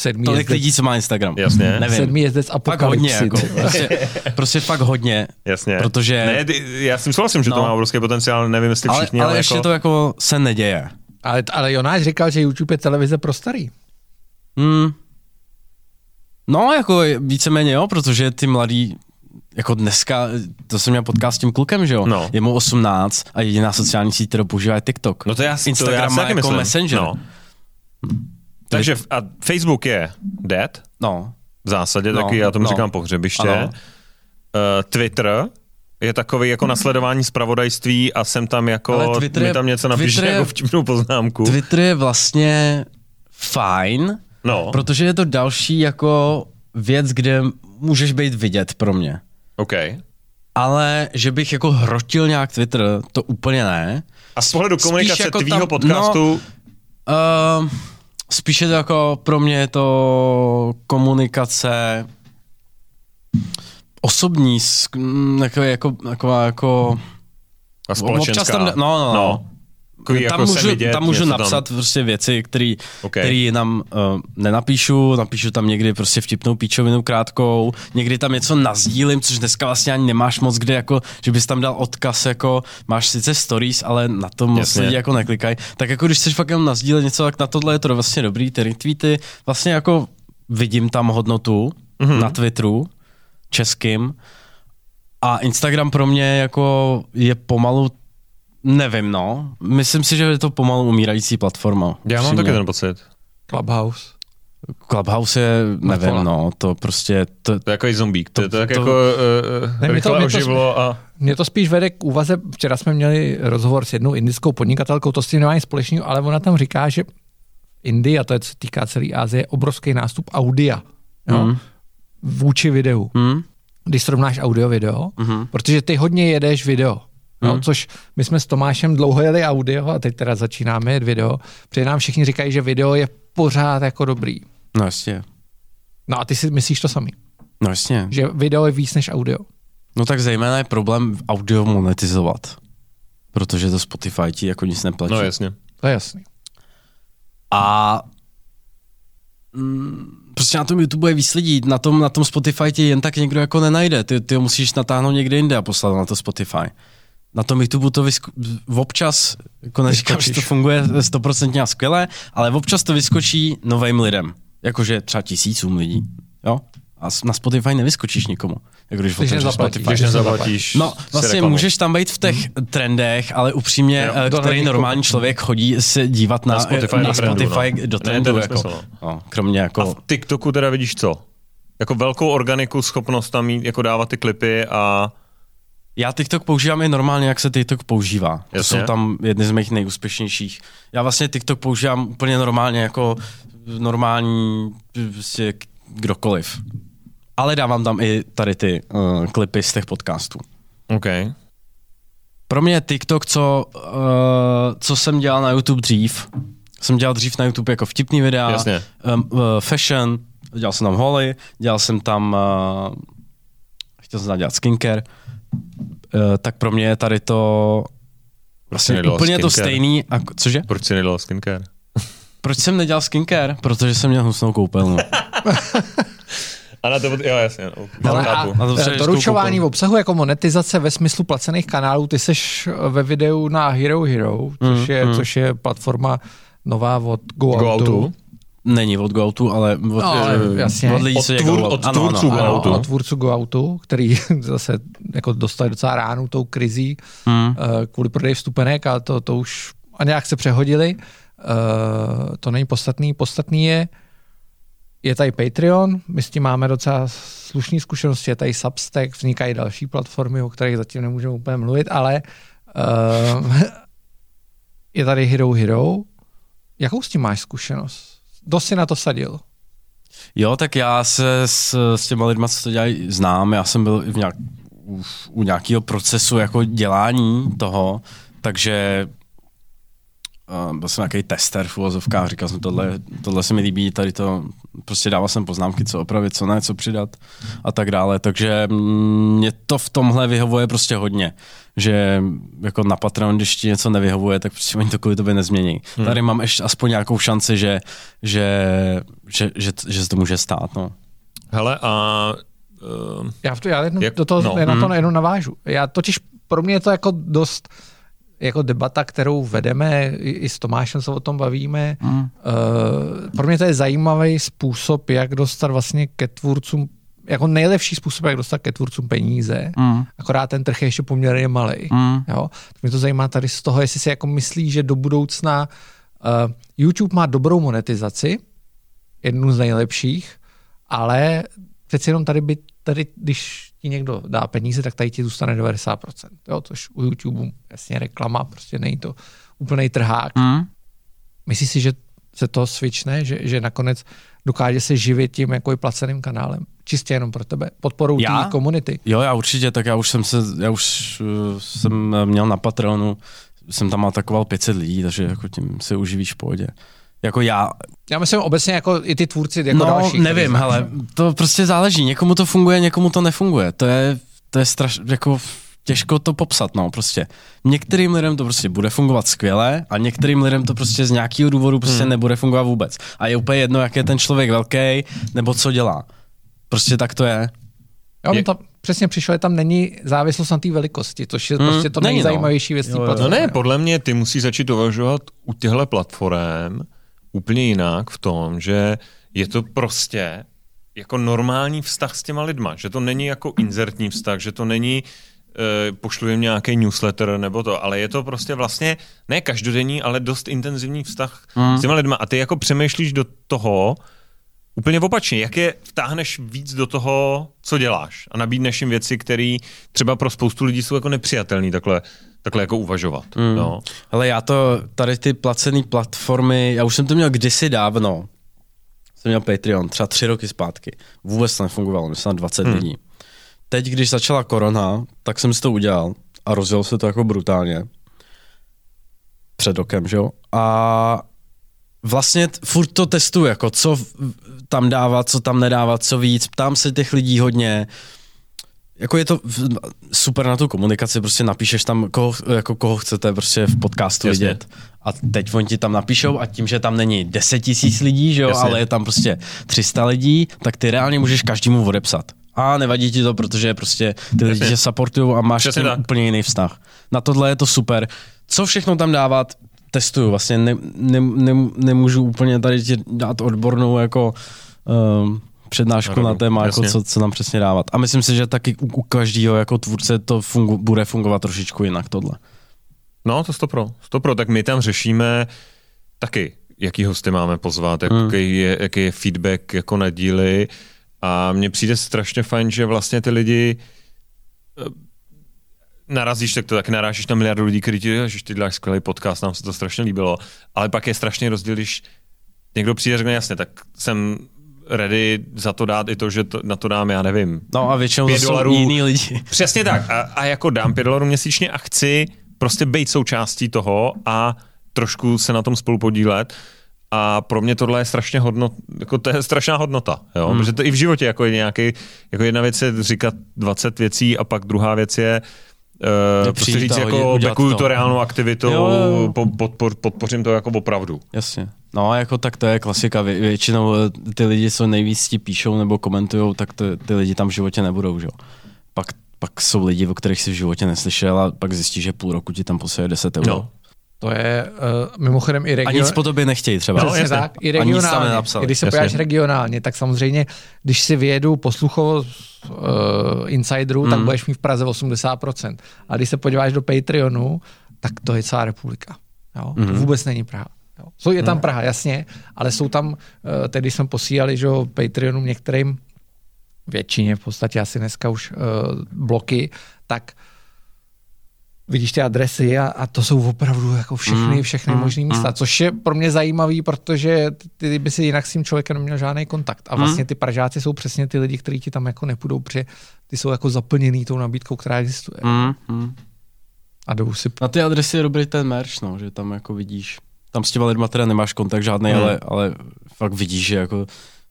Sedmý Tolik jezdec. lidí, co má Instagram. Jasně. Nevím. Sedmý jezdec Fakt hodně, apokalypsy. jako, prostě, prostě fakt hodně. Jasně. Protože... Ne, já si souhlasím, že no. to má obrovský potenciál, nevím, jestli ale, všichni, ale, ale, ještě jako... to jako se neděje. Ale, ale Jonáš říkal, že YouTube je televize pro starý. Hmm. No, jako víceméně jo, protože ty mladí, jako dneska, to jsem měl podcast s tím klukem, že jo? No. Je mu 18 a jediná sociální síť, kterou používá je TikTok. No to já, si- Instagram to já má jako myslím. Messenger. No. Takže a Facebook je dead, No, v zásadě, No, taky já tomu no. říkám pohřebiště. Ano. Uh, Twitter je takový jako nasledování zpravodajství a jsem tam jako, Ale Twitter mi je- tam něco napíše Twitter je- jako vtipnou poznámku. Twitter je vlastně fajn, no, protože je to další jako věc, kde můžeš být vidět pro mě. OK. Ale že bych jako hrotil nějak Twitter, to úplně ne. A z pohledu Spíš komunikace jako tvýho tam- podcastu, Uh, spíše to jako pro mě je to komunikace osobní, jako, jako, jako, jako a společenská. občas tam, no, no, no. no. Takový tam jako můžu, vidět, tam můžu napsat prostě věci, které OK. který nám uh, nenapíšu, napíšu tam někdy prostě vtipnou píčovinu krátkou, někdy tam něco nazdílím, což dneska vlastně ani nemáš moc kde, jako, že bys tam dal odkaz, jako máš sice stories, ale na to moc Jasně. lidi jako neklikají. Tak jako když chceš fakt jenom nazdílet něco, tak na tohle je to vlastně dobrý, ty retweety, vlastně jako vidím tam hodnotu Mhm. mm-hmm. na Twitteru českým a Instagram pro mě jako je pomalu Nevím, no. Myslím si, že je to pomalu umírající platforma. Já mám taky ten pocit. Clubhouse. Clubhouse je, nevím, no, to prostě, to, To je takový zombík. To, to, To- to tak to- jako uh, Ne, mi to- rychle mi to- oživlo a... Mně to spíš vede k úvaze, včera jsme měli rozhovor s jednou indickou podnikatelkou, to s tím nemá nic společného, ale ona tam říká, že v Indii, a to je, co se týká celé Asie, je obrovský nástup audia jo, Mm. vůči videu. hm? Když srovnáš audio video, Mhm. protože ty hodně jedeš video. No, Mhm. což my jsme s Tomášem dlouho jeli audio a teď teda začínáme jet video, protože nám všichni říkají, že video je pořád jako dobrý. No jasně, No a ty si myslíš to samý, no jasně. že video je víc než audio. No tak zejména je problém audio monetizovat, protože to Spotify ti jako nic neplatí. No jasně. To je jasný. A mm, prostě na tom YouTube je víc lidí, na tom, na tom Spotify ti jen tak někdo jako nenajde, ty, ty ho musíš natáhnout někde jinde a poslat na to Spotify. Na tom YouTube to vysko- občas, jako neříkám, že to funguje stoprocentně a skvěle, ale občas to vyskočí novým lidem. Jakože třeba tisícům lidí. Jo? A na Spotify nevyskočíš nikomu. Jako když Když nezaplatíš. Spotify. Když nezaplatíš No, vlastně můžeš tam být v těch trendech, ale upřímně, Jo, eh, který normální člověk chodí se dívat na, Na Spotify na do trendu, Spotify no. do trendu. jako, nesmysl, no, kromě A jako... v TikToku teda vidíš co? Jako velkou organiku, schopnost tam mít, jako dávat ty klipy a... Já TikTok používám i normálně, jak se TikTok používá. To Jasně. jsou tam jedny z mých nejúspěšnějších. Já vlastně TikTok používám úplně normálně jako normální prostě kdokoliv. Ale dávám tam i tady ty uh, klipy z těch podcastů. OK. Pro mě TikTok, co, uh, co jsem dělal na YouTube dřív. Jsem dělal dřív na YouTube jako vtipný videa, Jasně. Um, uh, fashion, dělal jsem tam holy, dělal jsem tam, uh, chtěl jsem tam dělat skincare tak pro mě je tady to vlastně úplně to skincare? stejný. A, cože? Proč si nedal skincare? Proč jsem nedělal skincare? Protože jsem měl hnusnou koupelnu. A na to, jo, jasně, no, Ale a, chápu. A to eh, doručování koupelnu. obsahu jako monetizace ve smyslu placených kanálů, ty seš ve videu na Hero Hero, což, Mm, je, mm. což je platforma nová od Go, Go Outu. Není od GoTo, ale od, No, ale eh, jasně. od lidí, Od co tvůr- dělají- od ano, tvůrců ano, Go ano, Outu. Ano, ano. od tvůrců Go Outu, který zase jako dostali docela ránu tou krizí Hmm. eh, kvůli prodeji vstupenek, ale to, to už a nějak se přehodili. Eh, to není podstatný. Podstatný je, je tady Patreon, my s tím máme docela slušné zkušenosti, je tady Substack, vznikají další platformy, o kterých zatím nemůžeme úplně mluvit, ale uh, je tady Hero Hero. Jakou s tím máš zkušenost? Dost si na to sadil. Jo, tak já se s, s těma lidma, co to dělají, znám. Já jsem byl v nějak, u, u nějakého procesu jako dělání toho, takže uh, byl jsem nějaký tester v uvozovkách, říkal jsem, tohle, tohle se mi líbí, tady to, prostě dával jsem poznámky, co opravit, co ne, co přidat a tak dále, takže mm, mě to v tomhle vyhovuje prostě hodně, že jako na Patreon, když ti něco nevyhovuje, tak prostě oni to kvůli tobě nezmění. Hmm. Tady mám ještě aspoň nějakou šanci, že, že, že, že, že se to může stát, no. Hele, a uh, Já, v to, já jedno, Jak- do toho, no, no, na to mm. jenom navážu. Já totiž, pro mě je to jako dost jako debata, kterou vedeme i, s Tomášem se o tom bavíme. Mm. Uh, pro mě to je zajímavý způsob, jak dostat vlastně ke tvůrcům, jako nejlepší způsob, jak dostat ke tvůrcům peníze. Mm. Akorát ten trh je ještě poměrně malý. Mm. Jo? Mě to zajímá tady z toho, jestli si jako myslí, že do budoucna uh, YouTube má dobrou monetizaci, jednu z nejlepších, ale přeci jenom tady by, tady, když ti někdo dá peníze, tak tady ti zůstane 90%. Jo? Což u YouTube jasně reklama, prostě není to úplný trhák. Mm. Myslíš si, že se to switchne, že, že nakonec dokáže se živit tím jako i placeným kanálem? Čistě jenom pro tebe. Podporou té komunity. Jo, já určitě, tak já už jsem se, já už uh, jsem měl na Patreonu, jsem tam atakoval 500 lidí, takže jako tím se uživíš v pohodě. Jako já, Já myslím obecně jako i ty tvůrci jako no další. nevím, hele, to prostě záleží, někomu to funguje, někomu to nefunguje, to je, to je straš, jako těžko to popsat, no, prostě. Některým lidem to prostě bude fungovat skvěle a některým lidem to prostě z nějakého důvodu prostě hmm. nebude fungovat vůbec. A je úplně jedno, jak je ten člověk velký, nebo co dělá. Prostě tak to je. Já Je- tam přesně přišel, že tam není závislost na té velikosti, což je Hmm, prostě to není, no. nejzajímavější věc Jo, jo. No platformy. ne, podle mě ty musí začít uvažovat u těchto platform úplně jinak v tom, že je to prostě jako normální vztah s těma lidma, že to není jako inzertní vztah, že to není eh, pošlu jim nějaký newsletter nebo to, ale je to prostě vlastně ne každodenní, ale dost intenzivní vztah Mm. s těma lidma a ty jako přemýšlíš do toho úplně opačně, jak je vtáhneš víc do toho, co děláš a nabídneš jim věci, které třeba pro spoustu lidí jsou jako nepřijatelné takhle, takhle jako uvažovat. Mm. No. Ale já to, tady ty placené platformy, já už jsem to měl kdysi dávno. Jsem měl Patreon, třeba tři roky zpátky. Vůbec to nefungovalo, myslím na 20 hmm. lidí. Teď, když začala korona, tak jsem si to udělal a rozjel se to jako brutálně. Před rokem, že jo? A vlastně furt to testuju, jako co tam dávat, co tam nedávat, co víc. Ptám se těch lidí hodně. Jako je to super na tu komunikaci, prostě napíšeš tam, koho, jako koho chcete prostě v podcastu Jasně. vidět. A teď oni ti tam napíšou a tím, že tam není 10 tisíc lidí, že jo, Jasně. ale je tam prostě 300 lidí, tak ty reálně můžeš každému odepsat. A nevadí ti to, protože prostě ty lidi tě supportují a máš Přesně tím tak. úplně jiný vztah. Na tohle je to super. Co všechno tam dávat, testuju. Vlastně ne, ne, ne, nemůžu úplně tady ti dát odbornou jako um, přednášku na téma, jako co, co tam přesně dávat. A myslím si, že taky u, u každého jako tvůrce to fungu, bude fungovat trošičku jinak tohle. No, to stopro. Stopro, tak my tam řešíme taky, jaký hosty máme pozvat, jaký, Hmm. je, jaký je feedback jako na díly a mně přijde strašně fajn, že vlastně ty lidi narazíš, tak to taky narážíš na miliardu lidí, kteří ti že ty děláš skvělý podcast, nám se to strašně líbilo, ale pak je strašně rozdíl, když někdo přijde a řekne, jasně, tak jsem ready za to dát i to, že to, na to dám, já nevím, No a většinou to Pět jsou dolarů. jiný lidi. Přesně tak. A, a jako dám 5 dolarů měsíčně a chci prostě být součástí toho a trošku se na tom spolu podílet. a pro mě tohle je strašně hodnot, jako to je strašná hodnota, jo? Hmm. protože to i v životě jako je nějaký, jako jedna věc je říkat 20 věcí a pak druhá věc je Uh, prostě říct jako bekuju to reálnou aktivitou, jo, jo. Po, podpor, podpořím to jako opravdu. Jasně. No jako tak to je klasika. Vě, většinou eh, ty lidi, co nejvíc ti píšou nebo komentují, tak to, ty lidi tam v životě nebudou, že? Pak, pak jsou lidi, o kterých si v životě neslyšel a pak zjistíš, že půl roku ti tam posaje 10 euro. No. To je uh, mimochodem i region... A nic po tobě nechtějí třeba. No, tak, i regionálně. I když se podíváš regionálně, tak samozřejmě, když si vyjedu posluchovo uh, insiderů, hmm. tak budeš mít v Praze 80%. A když se podíváš do Patreonu, tak to je celá republika. Jo? Hmm. To vůbec není Praha. Jo? Je tam hmm. Praha, jasně, ale jsou tam, uh, tedy jsme posílali, že Patreonům některým, většině v podstatě asi dneska už uh, bloky, tak uh, vidíš ty adresy a, a to jsou opravdu jako všechny, mm, všechny mm, možné místa, mm. což je pro mě zajímavý, protože ty by si jinak s tím člověkem neměl žádný kontakt. A vlastně mm. ty Pražáci jsou přesně ty lidi, kteří ti tam jako nepůjdou, protože ty jsou jako zaplněný tou nabídkou, která existuje. Mm, mm. A jdou si... Na ty adresy je dobrý ten merch, no, že tam jako vidíš. Tam s těma lidma teda nemáš kontakt žádný, mm. ale, ale fakt vidíš, že jako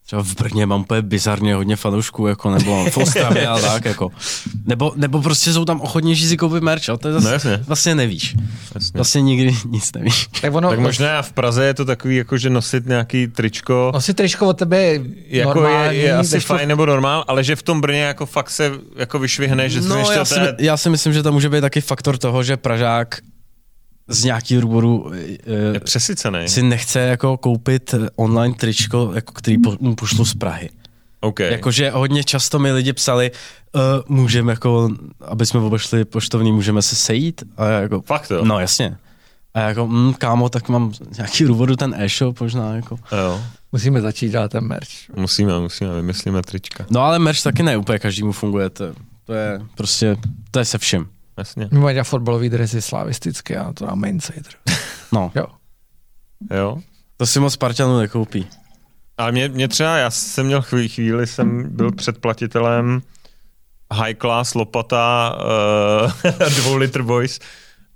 třeba v Brně mám úplně bizarně hodně fanoušků, jako, nebo v Ostravě a tak, jako. Nebo, nebo prostě jsou tam ochotnější si koupit merch, ale to je zase, no, jasně. vlastně nevíš. Jasně. Vlastně nikdy nic nevíš. Tak, ono, tak možná v Praze je to takový, jako že nosit nějaký tričko. Nosit tričko od tebe je jako normální, je, je asi fajn nebo normál, ale že v tom Brně jako fakt se jako vyšvihne, že no, já, si, já si myslím, že to může být taky faktor toho, že Pražák z nějakého důvodu je přesycený. si nechce jako koupit online tričko, jako který po, mu pošlu z Prahy. Okay. Jakože hodně často mi lidi psali, uh, můžeme jako, aby jsme obešli poštovní, můžeme se sejít? A jako, Fakt jo? No jasně. A já jako, mm, kámo, tak mám nějaký důvodu ten e-shop možná. Jako. Jo. Musíme začít dělat ten merch. Musíme, musíme, vymyslíme trička. No ale merch taky ne úplně každému funguje, to, to je prostě, to je se vším. Jasně. Máme fotbalový dresy slavistické a to máme insider. No. jo. Jo. To si moc Spartanů nekoupí. Ale mě, mě třeba, já jsem měl chvíli, chvíli jsem byl předplatitelem high class lopata uh, dvou liter boys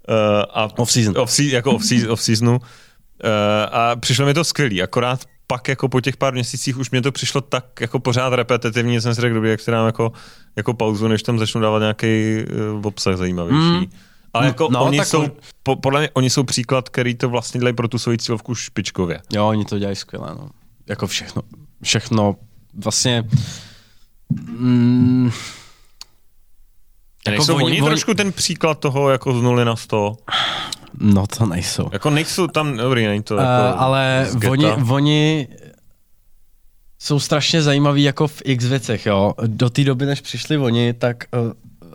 uh, a off season. Off, jako off, season, off seasonu. Uh, a přišlo mi to skvělý, akorát pak jako po těch pár měsících už mě to přišlo tak jako pořád repetitivní, jsem si řekl, dobrý, jak si dám jako, jako pauzu, než tam začnu dávat nějaký uh, obsah zajímavější. Mm. Ale jako no, oni jsou, po, podle mě, oni jsou příklad, který to vlastně dělají pro tu svoji cílovku špičkově. Jo, oni to dělají skvěle, no. Jako všechno, všechno vlastně... Mm, jako nejsou oni, oni trošku ten příklad toho jako z nuly na sto? No to nejsou. Jako nejsou tam, dobrý, není to jako uh, Ale oni, oni jsou strašně zajímaví jako v x věcech, jo. Do té doby, než přišli oni, tak uh,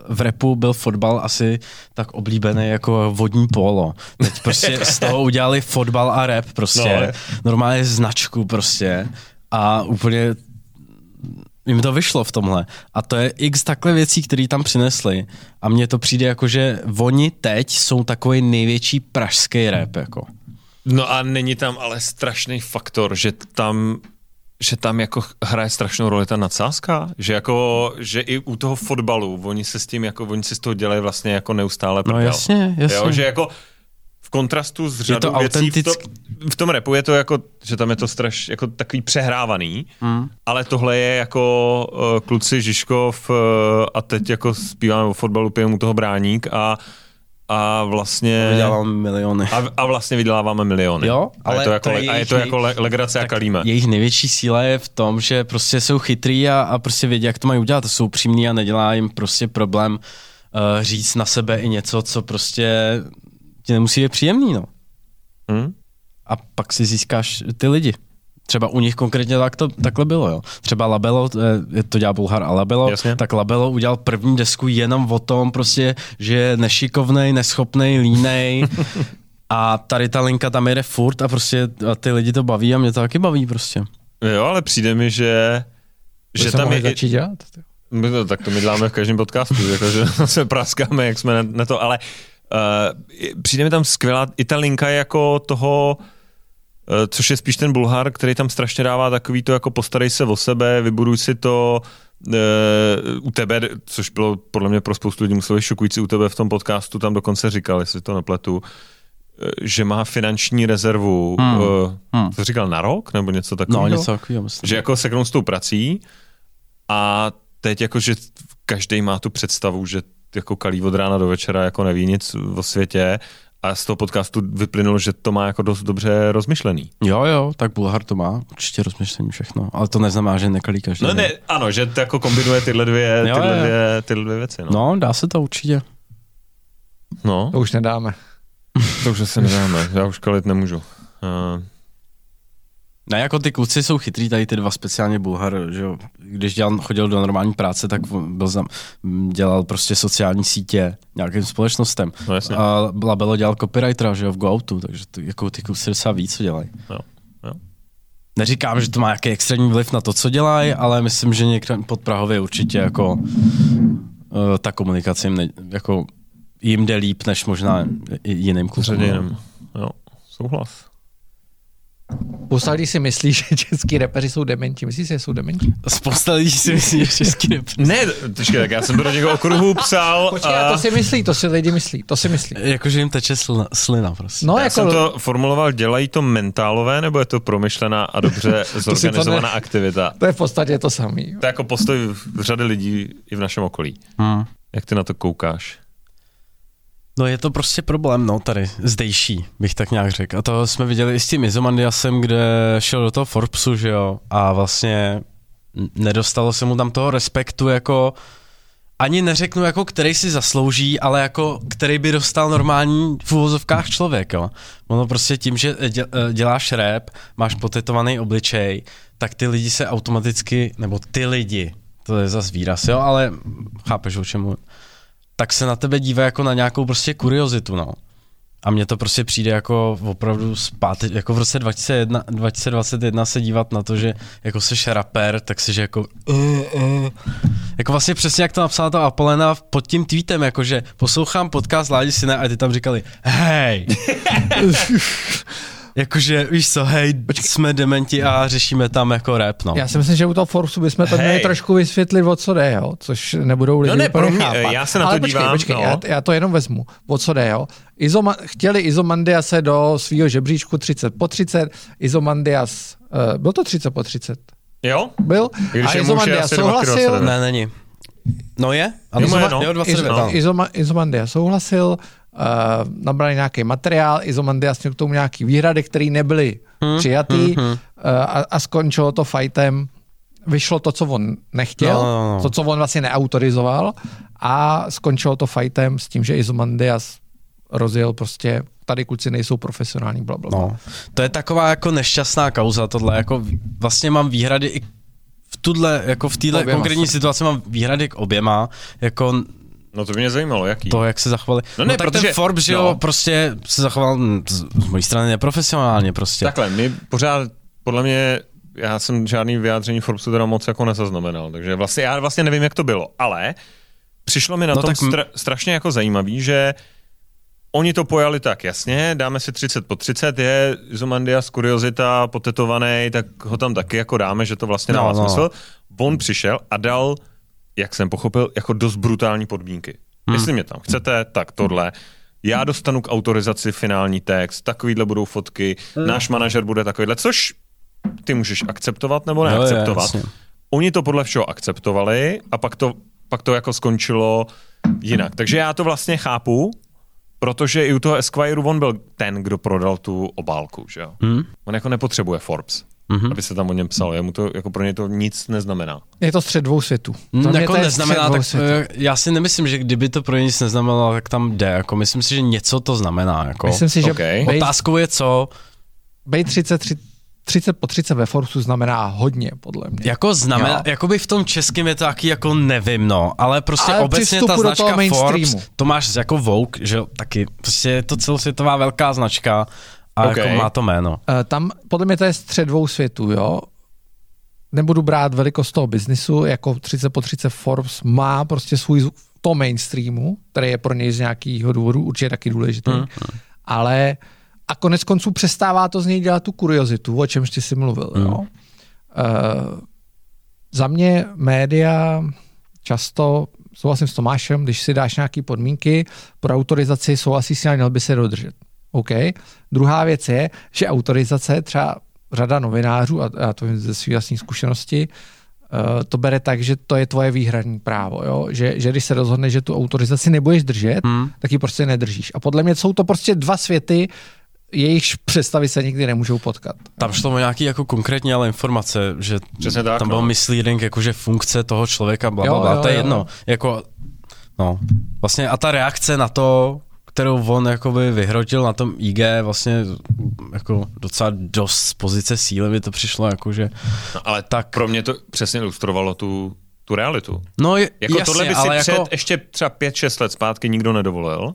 v repu byl fotbal asi tak oblíbený jako vodní polo. Teď prostě z toho udělali fotbal a rap prostě. No, normálně značku prostě. A úplně jim to vyšlo v tomhle. A to je x takhle věcí, které tam přinesli. A mně to přijde jako, že oni teď jsou takový největší pražský rap. Jako. No a není tam ale strašný faktor, že tam že tam jako hraje strašnou roli ta nadsázka, že jako, že i u toho fotbalu, oni se s tím jako, oni si z toho dělají vlastně jako neustále prdel. No jasně, jasně. Jo, že jako v kontrastu s řadou věcí autentick... v, to, v tom repu je to jako, že tam je to straš, jako takový přehrávaný, mm. ale tohle je jako uh, kluci Žižkov uh, a teď jako zpíváme o fotbalu, pijeme u toho bráník a a vlastně... Vyděláváme miliony. A, a vlastně vyděláváme miliony. Jo, ale a je to jako, to je a je to jako le, legrace a kalíme. Jejich největší síla je v tom, že prostě jsou chytrý a, a prostě vědí, jak to mají udělat. To jsou přímní a nedělá jim prostě problém uh, říct na sebe i něco, co prostě ti nemusí být příjemný, no. Hmm? A pak si získáš ty lidi. Třeba u nich konkrétně tak to, takhle bylo, jo. Třeba Labelo, to dělá Bulhar a Labelo, Jasně. tak Labelo udělal první desku jenom o tom prostě, že je nešikovnej, neschopnej, línej a tady ta linka tam jede furt a prostě a ty lidi to baví a mě to taky baví prostě. Jo, ale přijde mi, že, že tam je... začít dělat? My to, tak to my děláme v každém podcastu, jako, že se praskáme, jak jsme na, na to, ale uh, přijde mi tam skvělá, i ta linka jako toho, Eh, což je spíš ten Bulhar, který tam strašně dává takový to jako postarej se o sebe, vybuduj si to uh, u tebe, což bylo podle mě pro spoustu lidí muselo být šokující u tebe v tom podcastu, tam dokonce říkal, jestli to nepletu, že má finanční rezervu, Hmm. uh, Hmm. to říkal na rok, nebo něco takového? No, něco takového, myslím. Že jako seknou s tou prací a teď jako, že každý má tu představu, že jako kalí od rána do večera jako neví nic o světě a z toho podcastu vyplynulo, že to má jako dost dobře rozmyšlený. Jo, jo, tak Bulhar to má určitě rozmyšlení všechno, ale to neznamená, že nekalí každý. No ne, ano, že to jako kombinuje tyhle dvě, Jo, tyhle jo. dvě, tyhle dvě věci. No. No, dá se to určitě. no. To už nedáme. To už asi nedáme, já už kalit nemůžu. Uh, Ne, jako ty kluci jsou chytrý, tady ty dva speciálně Bulhar, že jo. Když dělal, chodil do normální práce, tak byl zam, dělal prostě sociální sítě nějakým společnostem. no jasně. A Labelo dělal copywritera, že jo, v GoOutu, takže to, jako ty kluci docela ví, co dělají. Jo, jo. Neříkám, že to má nějaký extrémní vliv na to, co dělají, ale myslím, že někde pod Prahově určitě jako uh, ta komunikace jim, ne, jako jim jde líp, než možná jiným klukům. Jiným. Jo, souhlas. Spousta lidí si myslí, že český repeři jsou dementi. Myslíš si, že jsou dementi? Spousta lidí si myslí, že český rap Ne, počkej, tak já jsem to do těch okruhů psal. Počkej, a... to si myslí, to si lidi myslí, to si myslí. Jakože jim teče slina, slina prostě. No, Já jako, jsem to formuloval, dělají to mentálové, nebo je to promyšlená a dobře zorganizovaná ne- aktivita? to je v podstatě to samé. To je jako postoj v řady lidí i v našem okolí. Hmm. Jak ty na to koukáš? No je to prostě problém, no tady, zdejší, bych tak nějak řekl. A to jsme viděli i s tím Izomandiasem, kde šel do toho Forbesu, že jo, a vlastně nedostalo se mu tam toho respektu jako, ani neřeknu jako, který si zaslouží, ale jako, který by dostal normální v úvozovkách člověk, jo. Ono prostě tím, že dě- eh, děláš rap, máš potetovaný obličej, tak ty lidi se automaticky, nebo ty lidi, to je zas výraz, jo, ale chápeš o čemu, tak se na tebe dívá jako na nějakou prostě kuriozitu, no. A mně to prostě přijde jako opravdu zpátky, jako v roce 2001, 2021 se dívat na to, že jako seš rapper, tak seš jako uh, uh. Jako vlastně přesně jak to napsala ta Apolena pod tím tweetem, jakože poslouchám podcast Ládi Syna a ty tam říkali hej. jakože víš co, hej, jsme dementi a řešíme tam jako rap, no. Já si myslím, že u toho Forbesu bychom to měli trošku vysvětlit, o co jde, jo? což nebudou lidi No ne, úplně pro mě- chápat. já se na to Ale počkej, dívám, počkej, no. já, já, to jenom vezmu, o co jde, jo? Izoma, chtěli Izomandia se do svého žebříčku 30 po 30, Izomandias, uh, byl to 30 po 30? Jo? Byl? Když a je muž, je Izomandia asi dva kilo souhlasil. Ne, není. No je? Ano, Izoma- no. jo, 29, Izo, ano. Izoma, Izomandia souhlasil, uh, nabrali nějaký materiál, Izomandia směl k tomu nějaký výhrady, které nebyly hmm, přijatý hmm, hmm. Uh, a, a skončilo to fightem. Vyšlo to, co on nechtěl, No, no, no. to, co on vlastně neautorizoval a skončilo to fightem s tím, že Izomandias rozjel prostě tady kluci nejsou profesionální, bla, bla, bla. No, to je taková jako nešťastná kauza, tohle, jako vlastně mám výhrady i v tuhle, jako v Oběma konkrétní situaci mám výhrady k oběma, jako No to by mě zajímalo, jaký. to, jak se zachovali. No ne, tak protože- ten Forbes, že jo, no. prostě se zachoval z, z mojí strany neprofesionálně prostě. Takhle, my pořád, podle mě, já jsem žádný vyjádření Forbesu teda moc jako nezaznamenal, takže vlastně já vlastně nevím, jak to bylo, ale přišlo mi na No tom tak stra- strašně jako zajímavý, že oni to pojali tak, jasně, dáme si 30 po 30, je Izomandias kuriozita, potetovaný, tak ho tam taky jako dáme, že to vlastně No, dává no. smysl. On přišel a dal, jak jsem pochopil, jako dost brutální podmínky. Hmm. Jestli mě tam chcete, tak tohle. Já dostanu k autorizaci finální text, takovýhle budou fotky, Hmm. náš manažer bude takovýhle, což ty můžeš akceptovat nebo je, neakceptovat. jasně. Oni to podle všeho akceptovali a pak to, pak to jako skončilo jinak. Takže já to vlastně chápu, protože i u toho Esquire on byl ten, kdo prodal tu obálku, že jo. Hmm? On jako nepotřebuje Forbes, Mhm. aby se tam o něm psalo. Jemu to, jako pro ně to nic neznamená. Je to střed dvou světů. Mm, jako neznamená, tak světů. eh, já si nemyslím, že kdyby to pro ně nic neznamenalo, tak tam jde. Jako myslím si, že něco to znamená. Jako. Myslím si, že Okay. Otázkou je co, bej 30, 30, 30 po 30 ve Forbesu znamená hodně, podle mě. Jako znamená, Jo. jakoby v tom českém je to taky jako nevím, no, ale prostě Ale obecně ta značka. Forbes, to máš jako Vogue, že taky, prostě je to celosvětová velká značka a Ok. jako má to jméno. Eh, Tam podle mě to je střed dvou světů, jo. Nebudu brát velikost toho biznisu, jako 30 po 30 Forbes má prostě svůj to mainstreamu, který je pro něj z nějakého důvodu určitě taky důležitý, hmm. ale a konec konců přestává to z něj dělat tu kuriozitu, o čemž ty jsi mluvil, hmm. jo. Uh, za mě média často, souhlasím s Tomášem, když si dáš nějaké podmínky pro autorizaci, souhlasí si, ale měl by se dodržet. OK. Druhá věc je, že autorizace třeba řada novinářů, a já to vím ze své vlastní zkušenosti, uh, to bere tak, že to je tvoje výhradní právo, jo? Že, že když se rozhodne, že tu autorizaci nebudeš držet, hmm. tak ji prostě nedržíš. A podle mě jsou to prostě dva světy, jejichž představy se nikdy nemůžou potkat. Tam šlo o nějaký jako konkrétní ale informace, že Přesně tak, tam no. byl misleading, jakože funkce toho člověka, bla, bla, Jo, bla, jo, to je jo. jedno. Jako, no, vlastně a ta reakce na to, kterou on jakoby vyhrotil na tom IG, vlastně jako docela dost z pozice síly mi to přišlo, jakože, No, ale tak pro mě to přesně ilustrovalo tu, tu realitu. no je, Jako jasně, tohle by si ale před jako, ještě třeba 5-6 let zpátky nikdo nedovolil.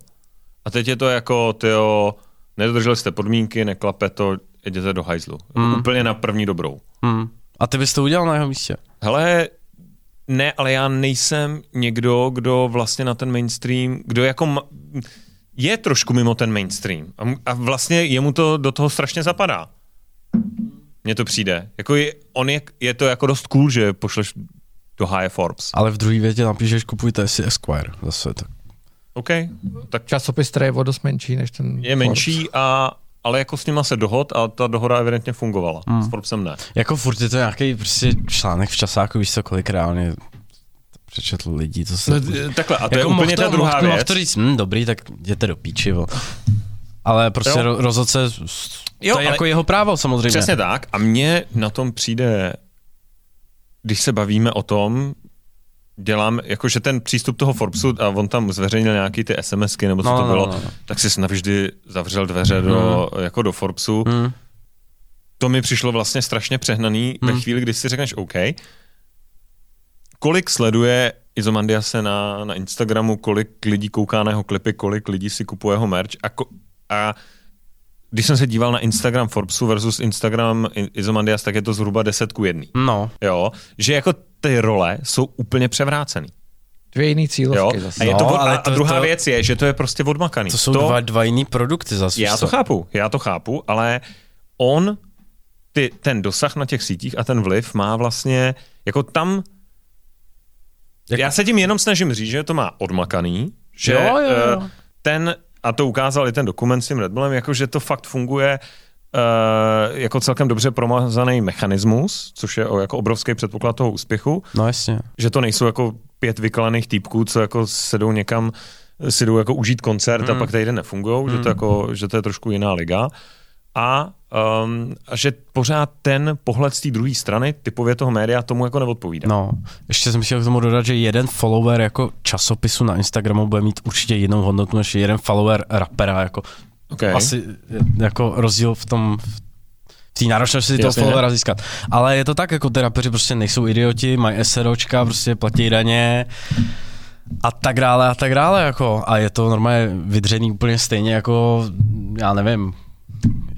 A teď je to jako, tyjo, nedodrželi jste podmínky, neklape to, jděte do hajzlu. Mm. Úplně na první dobrou. hm, a ty bys to udělal na jeho místě? Hele, ne, ale já nejsem někdo, kdo vlastně na ten mainstream, kdo jako ma- je trošku mimo ten mainstream. A, a vlastně jemu to do toho strašně zapadá. Mně to přijde. Jako je, on je, je to jako dost cool, že pošleš do háje Forbes. Ale v druhé větě napíšeš, kupujte si Esquire, zase tak. OK, tak Časopis, který je o dost menší než ten je menší, a, ale jako s nima se dohod a ta dohoda evidentně fungovala. Hmm. S Forbesem ne. Jako furt je to nějaký prostě článek v časáku, víš co, kolik reálně přečetl lidí, co se... No, takhle, a to jako je úplně mohl ta druhá mohl, věc. Mohl to říct, hm, dobrý, tak jděte do píči, vo. Ale prostě Jo. ro- rozhodl se, Jo, to je ale- jako jeho právo samozřejmě. Přesně tak. A mně na tom přijde, když se bavíme o tom, dělám, jakože ten přístup toho Forbesu a on tam zveřejnil nějaký ty SMSky, nebo co No, to no, bylo, no, no. tak si navždy zavřel dveře do, jako do Forbesu. Hmm. To mi přišlo vlastně strašně přehnaný ve chvíli, kdy si řekneš OK, kolik sleduje Izomandiase na, na Instagramu, kolik lidí kouká na jeho klipy, kolik lidí si kupuje jeho merch a, ko, a když jsem se díval na Instagram Forbesu versus Instagram Izomandias, tak je to zhruba 10 ku 1. No, Jo, že jako ty role jsou úplně převrácený. Dvě jiný Jo? cílovky A, zase. je No, to, od, ale a, to- a druhá to- věc je, že to je prostě odmakaný. to jsou dva, dva jiný produkty zase. Já to chápu, já to chápu, ale on ty, ten dosah na těch sítích a ten vliv má vlastně, jako tam, Jak- já se tím jenom snažím říct, že to má odmakaný, že Jo, jo, jo. eh, ten, a to ukázal i ten dokument s tím Red Bullem, jako že to fakt funguje uh, jako celkem dobře promazaný mechanismus, což je o, jako obrovský předpoklad toho úspěchu, No jasně. že to nejsou jako pět vykalených týpků, co jako sedou někam, si jdou jako užít koncert mm. a pak tady nefungují, mm. že, to jako, že to je trošku jiná liga. A, um, a že pořád ten pohled z té druhé strany, typově toho média, tomu jako neodpovídá. No, ještě jsem chtěl k tomu dodat, že jeden follower jako časopisu na Instagramu bude mít určitě jinou hodnotu než jeden follower rapera, jako Okay. asi jako rozdíl v tom v té náročnosti toho followera získat. Ale je to tak, jako ty rapeři prostě nejsou idioti, mají SROčka, prostě platí daně a tak dále a tak dále, jako a je to normálně vydřený úplně stejně jako, já nevím,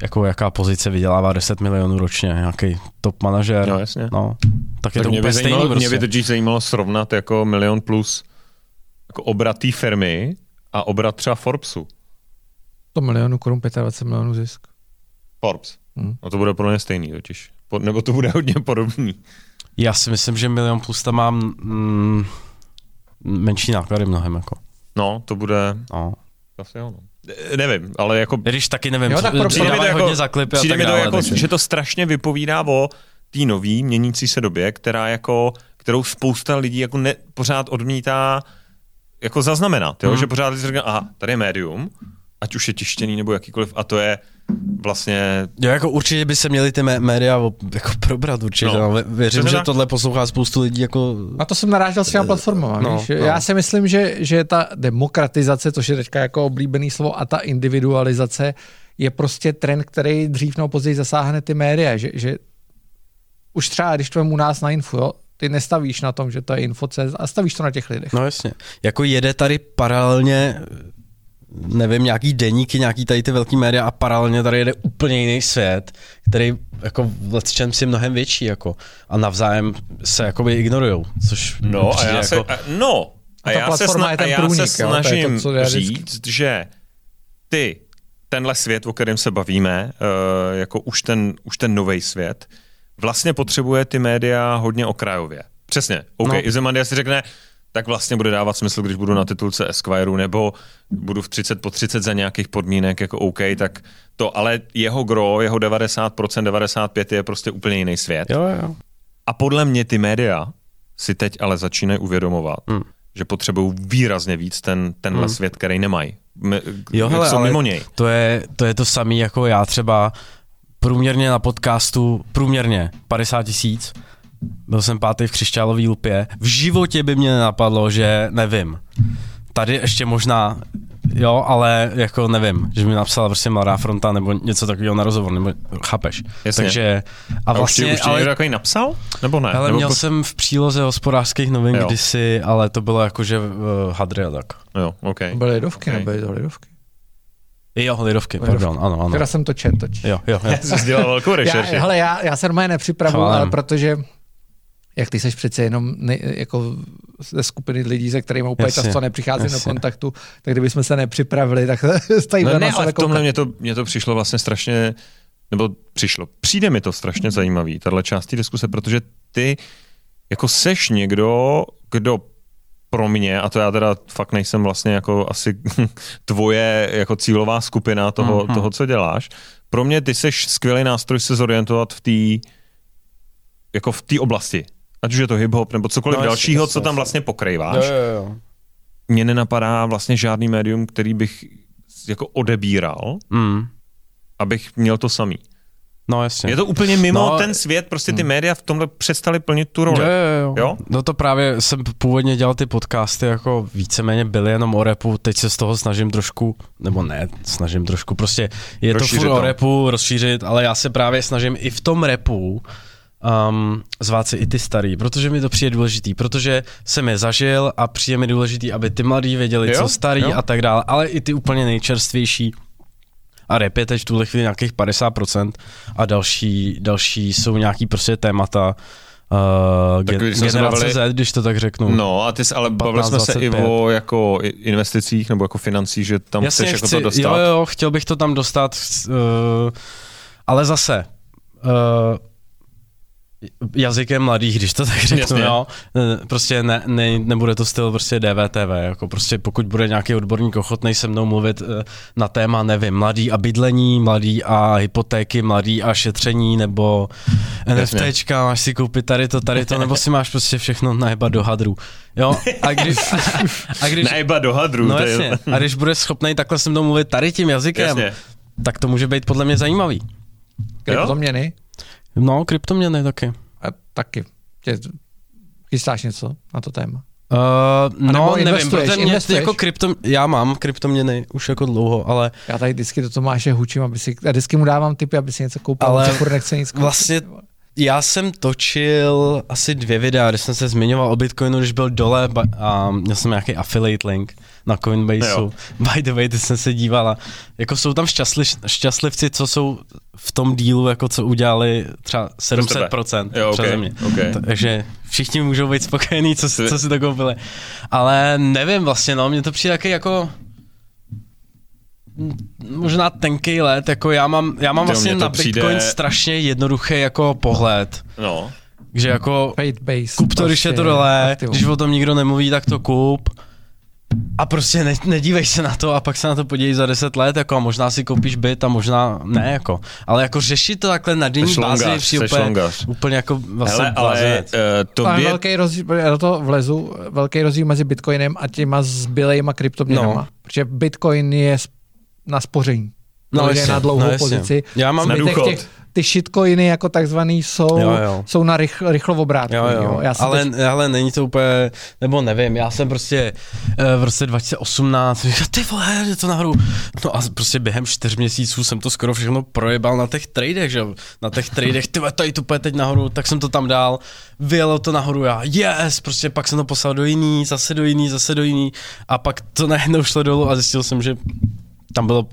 jako jaká pozice vydělává 10 milionů ročně, nějaký top manažer. No, jasně. No, tak je tak to mě by, úplně stejný zajímalo, prostě. mě by totiž zajímalo srovnat jako milion plus jako obrat té firmy a obrat třeba Forbesu. 100 milionů korun, 25 milionů zisk. Forbes. Hmm. No to bude pro ně stejný totiž. Po, nebo to bude hodně podobný. Já si myslím, že milion plus tam mám mm, menší náklady mnohem, jako. No, to bude No. asi jo, no. Nevím, ale jako Když taky nevím, Jo, tak pro- Přijde mi to jako, hodně za klipy a přijde tak mi to dále, jako takže- že to strašně vypovídá o té nový měnící se době, která jako, kterou spousta lidí jako ne, pořád odmítá jako zaznamenat, jo? Hmm. že pořád si říká, aha, tady je médium, ať už je tištěný nebo jakýkoliv, a to je vlastně Jo, jako určitě by se měli ty mé- média jako probrat určitě. No. No. Vě- Věřím, Přesně že tohle poslouchá spoustu lidí jako... Na to jsem narážel s těma platformama. no, víš? no. Já si myslím, že, že ta demokratizace, což je teďka jako oblíbený slovo, a ta individualizace je prostě trend, který dřív nebo později zasáhne ty média. Že, že už třeba, když to u nás na info, jo, ty nestavíš na tom, že to je info.cz a stavíš to na těch lidech. No jasně. Jako jede tady paralelně nevím, nějaký deníky, nějaký tady ty velký média a paralelně tady jede úplně jiný svět, který jako v čem si mnohem větší jako a navzájem se jakoby ignorujou, což No a já se, jako, a, no, a, A ta já se, platforma sna, je ten a já průnik, se jo, to snažím co já vždycky- říct, že ty, tenhle svět, o kterém se bavíme, uh, jako už ten, už ten nový svět, vlastně potřebuje ty média hodně okrajově. Přesně. OK, No. Izomandia si řekne, tak vlastně bude dávat smysl, když budu na titulce Esquire, nebo budu v 30 po 30 za nějakých podmínek jako OK, tak to, ale jeho gro, jeho 90%, 95% je prostě úplně jiný svět. Jo, jo. A podle mě ty média si teď ale začínají uvědomovat, hmm. že potřebují výrazně víc ten, tenhle hmm. svět, který nemají. M- Jo, hele, jsou mimo něj. To je, to je to samé jako já třeba průměrně na podcastu, průměrně 50 tisíc, byl jsem pátý v křišťálový lupě, v životě by mě nenapadlo, že nevím. Tady ještě možná, jo, ale jako nevím, že mi napsala prostě Mladá fronta nebo něco takového na rozhovor, nebo chápeš. Jasně. Takže, a A už ti, vlastně, už ti ale někdo takový napsal? Nebo ne? Nebo měl po- jsem v příloze hospodářských novin Jo. kdysi, ale to bylo jakože uh, hadry a tak. Jo, OK. Byly lidovky, Ok. nebyly to lidovky. Jo, lidovky, Lidovky. pardon, ano, ano. Včera jsem to čet totiž. Jo, jo, jo. Jsi dělal velkou Já, rešerši. hele, já, já se normálně nepřipravuju, Chválím. ale protože jak ty seš přece jenom ne, jako ze skupiny lidí, se kterými úplně Jasně, často nepřicházím do kontaktu, tak kdybychom se nepřipravili, tak stojí No na ne, ale v tomhle mě to, mě to přišlo vlastně strašně, nebo přišlo, přijde mi to strašně zajímavý, tahle část té diskuse, protože ty jako seš někdo, kdo pro mě, a to já teda fakt nejsem vlastně jako asi tvoje jako cílová skupina toho, Mhm. toho co děláš, pro mě ty seš skvělý nástroj se zorientovat v té jako v té oblasti. Ať už je to hip-hop nebo cokoliv No, dalšího, jasně, co tam vlastně pokrýváš Jo, jo, jo. mně nenapadá vlastně žádný médium, který bych jako odebíral, Mm. abych měl to samý. No jasně. Je to úplně mimo No, ten svět, prostě ty média v tomhle přestali plnit tu roli. Jo, jo, jo. Jo? No to právě jsem původně dělal ty podcasty, jako víceméně byly jenom o repu, teď se z toho snažím trošku, nebo ne, snažím trošku, prostě je Rozšířit to furt o repu, rozšířit, ale já se právě snažím i v tom repu um, zvát si i ty starý, protože mi to přijde důležitý, protože jsem je zažil a přijde mi důležitý, aby ty mladí věděli, Jo, co starý jo. a tak dále, ale i ty úplně nejčerstvější. A rap je teď v tuhle chvíli nějakých 50% a další, další jsou nějaký prostě témata uh, Tak když generace bavili- Z, když to tak řeknu. No a ty jsi, ale bavili jsme se i 15, o jako investicích nebo jako financích, že tam Jasně, chceš jako chci, to dostat. Jo, jo, chtěl bych to tam dostat, uh, ale zase, uh, jazykem mladých, když to tak řeknu, Jasně. jo. Prostě ne, ne, nebude to styl prostě DVTV, jako prostě pokud bude nějaký odborník ochotný se mnou mluvit eh, na téma, nevím, mladý a bydlení, mladý a hypotéky, mladý a šetření, nebo. NFTčka, máš si koupit tady to, tady to, nebo si máš prostě všechno najebat do hadru. Jo, a když, a když, Najba do hadru. No je- jasně. A když bude schopný takhle se mnou mluvit tady tím jazykem, Jasně. tak to může být podle mě zajímavý. Kryptoměny No, kryptoměny taky. a taky. Tě, chystáš něco na to téma? Uh, no, nevím, protože mě jako krypto, já mám kryptoměny už jako dlouho, ale Já tady vždycky do Tomáše hučím, aby si, a vždycky mu dávám tipy, aby si něco koupil, Ale ale furt nechce nic koupit. vlastně já jsem točil asi dvě videa, kde jsem se zmiňoval o Bitcoinu, když byl dole a měl jsem nějaký affiliate link na Coinbaseu. Jo. By the way, ty jsem se dívala. Jako jsou tam šťastli, šťastlivci, co jsou v tom dílu, jako co udělali třeba 700% Jo, ok, přeze mě. ok. Takže všichni můžou být spokojení, co, si- co si to koupili. Ale nevím vlastně, no, mně to přijde taky jako možná tenký let, jako já mám, já mám vlastně na přijde- Bitcoin strašně jednoduchý jako pohled, No. že jako base. kup to, když je to dole, aktivum. když o tom nikdo nemluví, tak to kup. A prostě ne, nedívej se na to a pak se na to podívej za 10 let, jako a možná si koupíš byt a možná ne, jako. Ale jako řešit to takhle na denní bázi seš úplně, longař. úplně jako vlastně Hele, ale blázinec. uh, To je velký rozdíl, já do toho vlezu, velký rozdíl mezi Bitcoinem a těma zbylejma kryptoměnama. No. Protože Bitcoin je na spoření. No, No, je jasně, na dlouhou no, jasně. pozici. Já mám- Na důchod. těch, ty shitcoiny jako takzvaný jsou, Jo, jo. jsou na rychl, rychlovobrátku. Jo, jo. Já jsem ale, teď, ale není to úplně, nebo nevím, já jsem prostě eh, v roce 2018 říkal, ty vole, je to nahoru. No a prostě během čtyř měsíců jsem to skoro všechno projebal na těch tradech, že jo. Na těch tradech, ty to půjde teď nahoru, tak jsem to tam dal, vyjelo to nahoru, já, yes, prostě pak jsem to poslal do jiný, zase do jiný, zase do jiný a pak to najednou šlo dolů a zjistil jsem, že tam bylo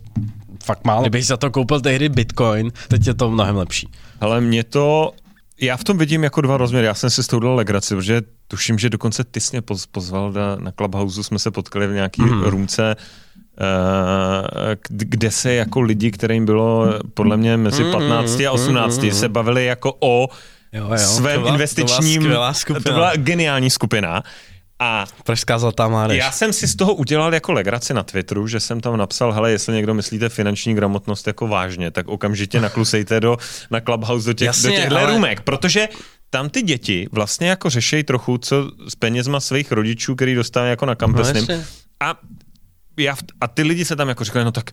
fakt málo. Kdybych za to koupil tehdy Bitcoin, teď je to mnohem lepší. Ale mě to, já v tom vidím jako dva rozměry. Já jsem si s tou dal legraci, protože tuším, že dokonce ty jsi mě poz, pozval na, na Clubhouse, jsme se potkali v nějaký mm. růmce, eh, kde se jako lidi, kterým bylo podle mě mezi Mhm, 15 a 18, se bavili jako o Jo, jo. svém To byla- investičním... To byla. To byla geniální skupina. A Pražská zlatá mládež. já jsem si z toho udělal jako legraci na Twitteru, že jsem tam napsal, hele, jestli někdo myslíte finanční gramotnost jako vážně, tak okamžitě naklusejte do, na Clubhouse do, těch, Jasně, do těchto ale- růmek, protože tam ty děti vlastně jako řešejí trochu, co s penězma svých rodičů, který dostávají jako na kampesním. No, a, já, a ty lidi se tam jako říkali, no tak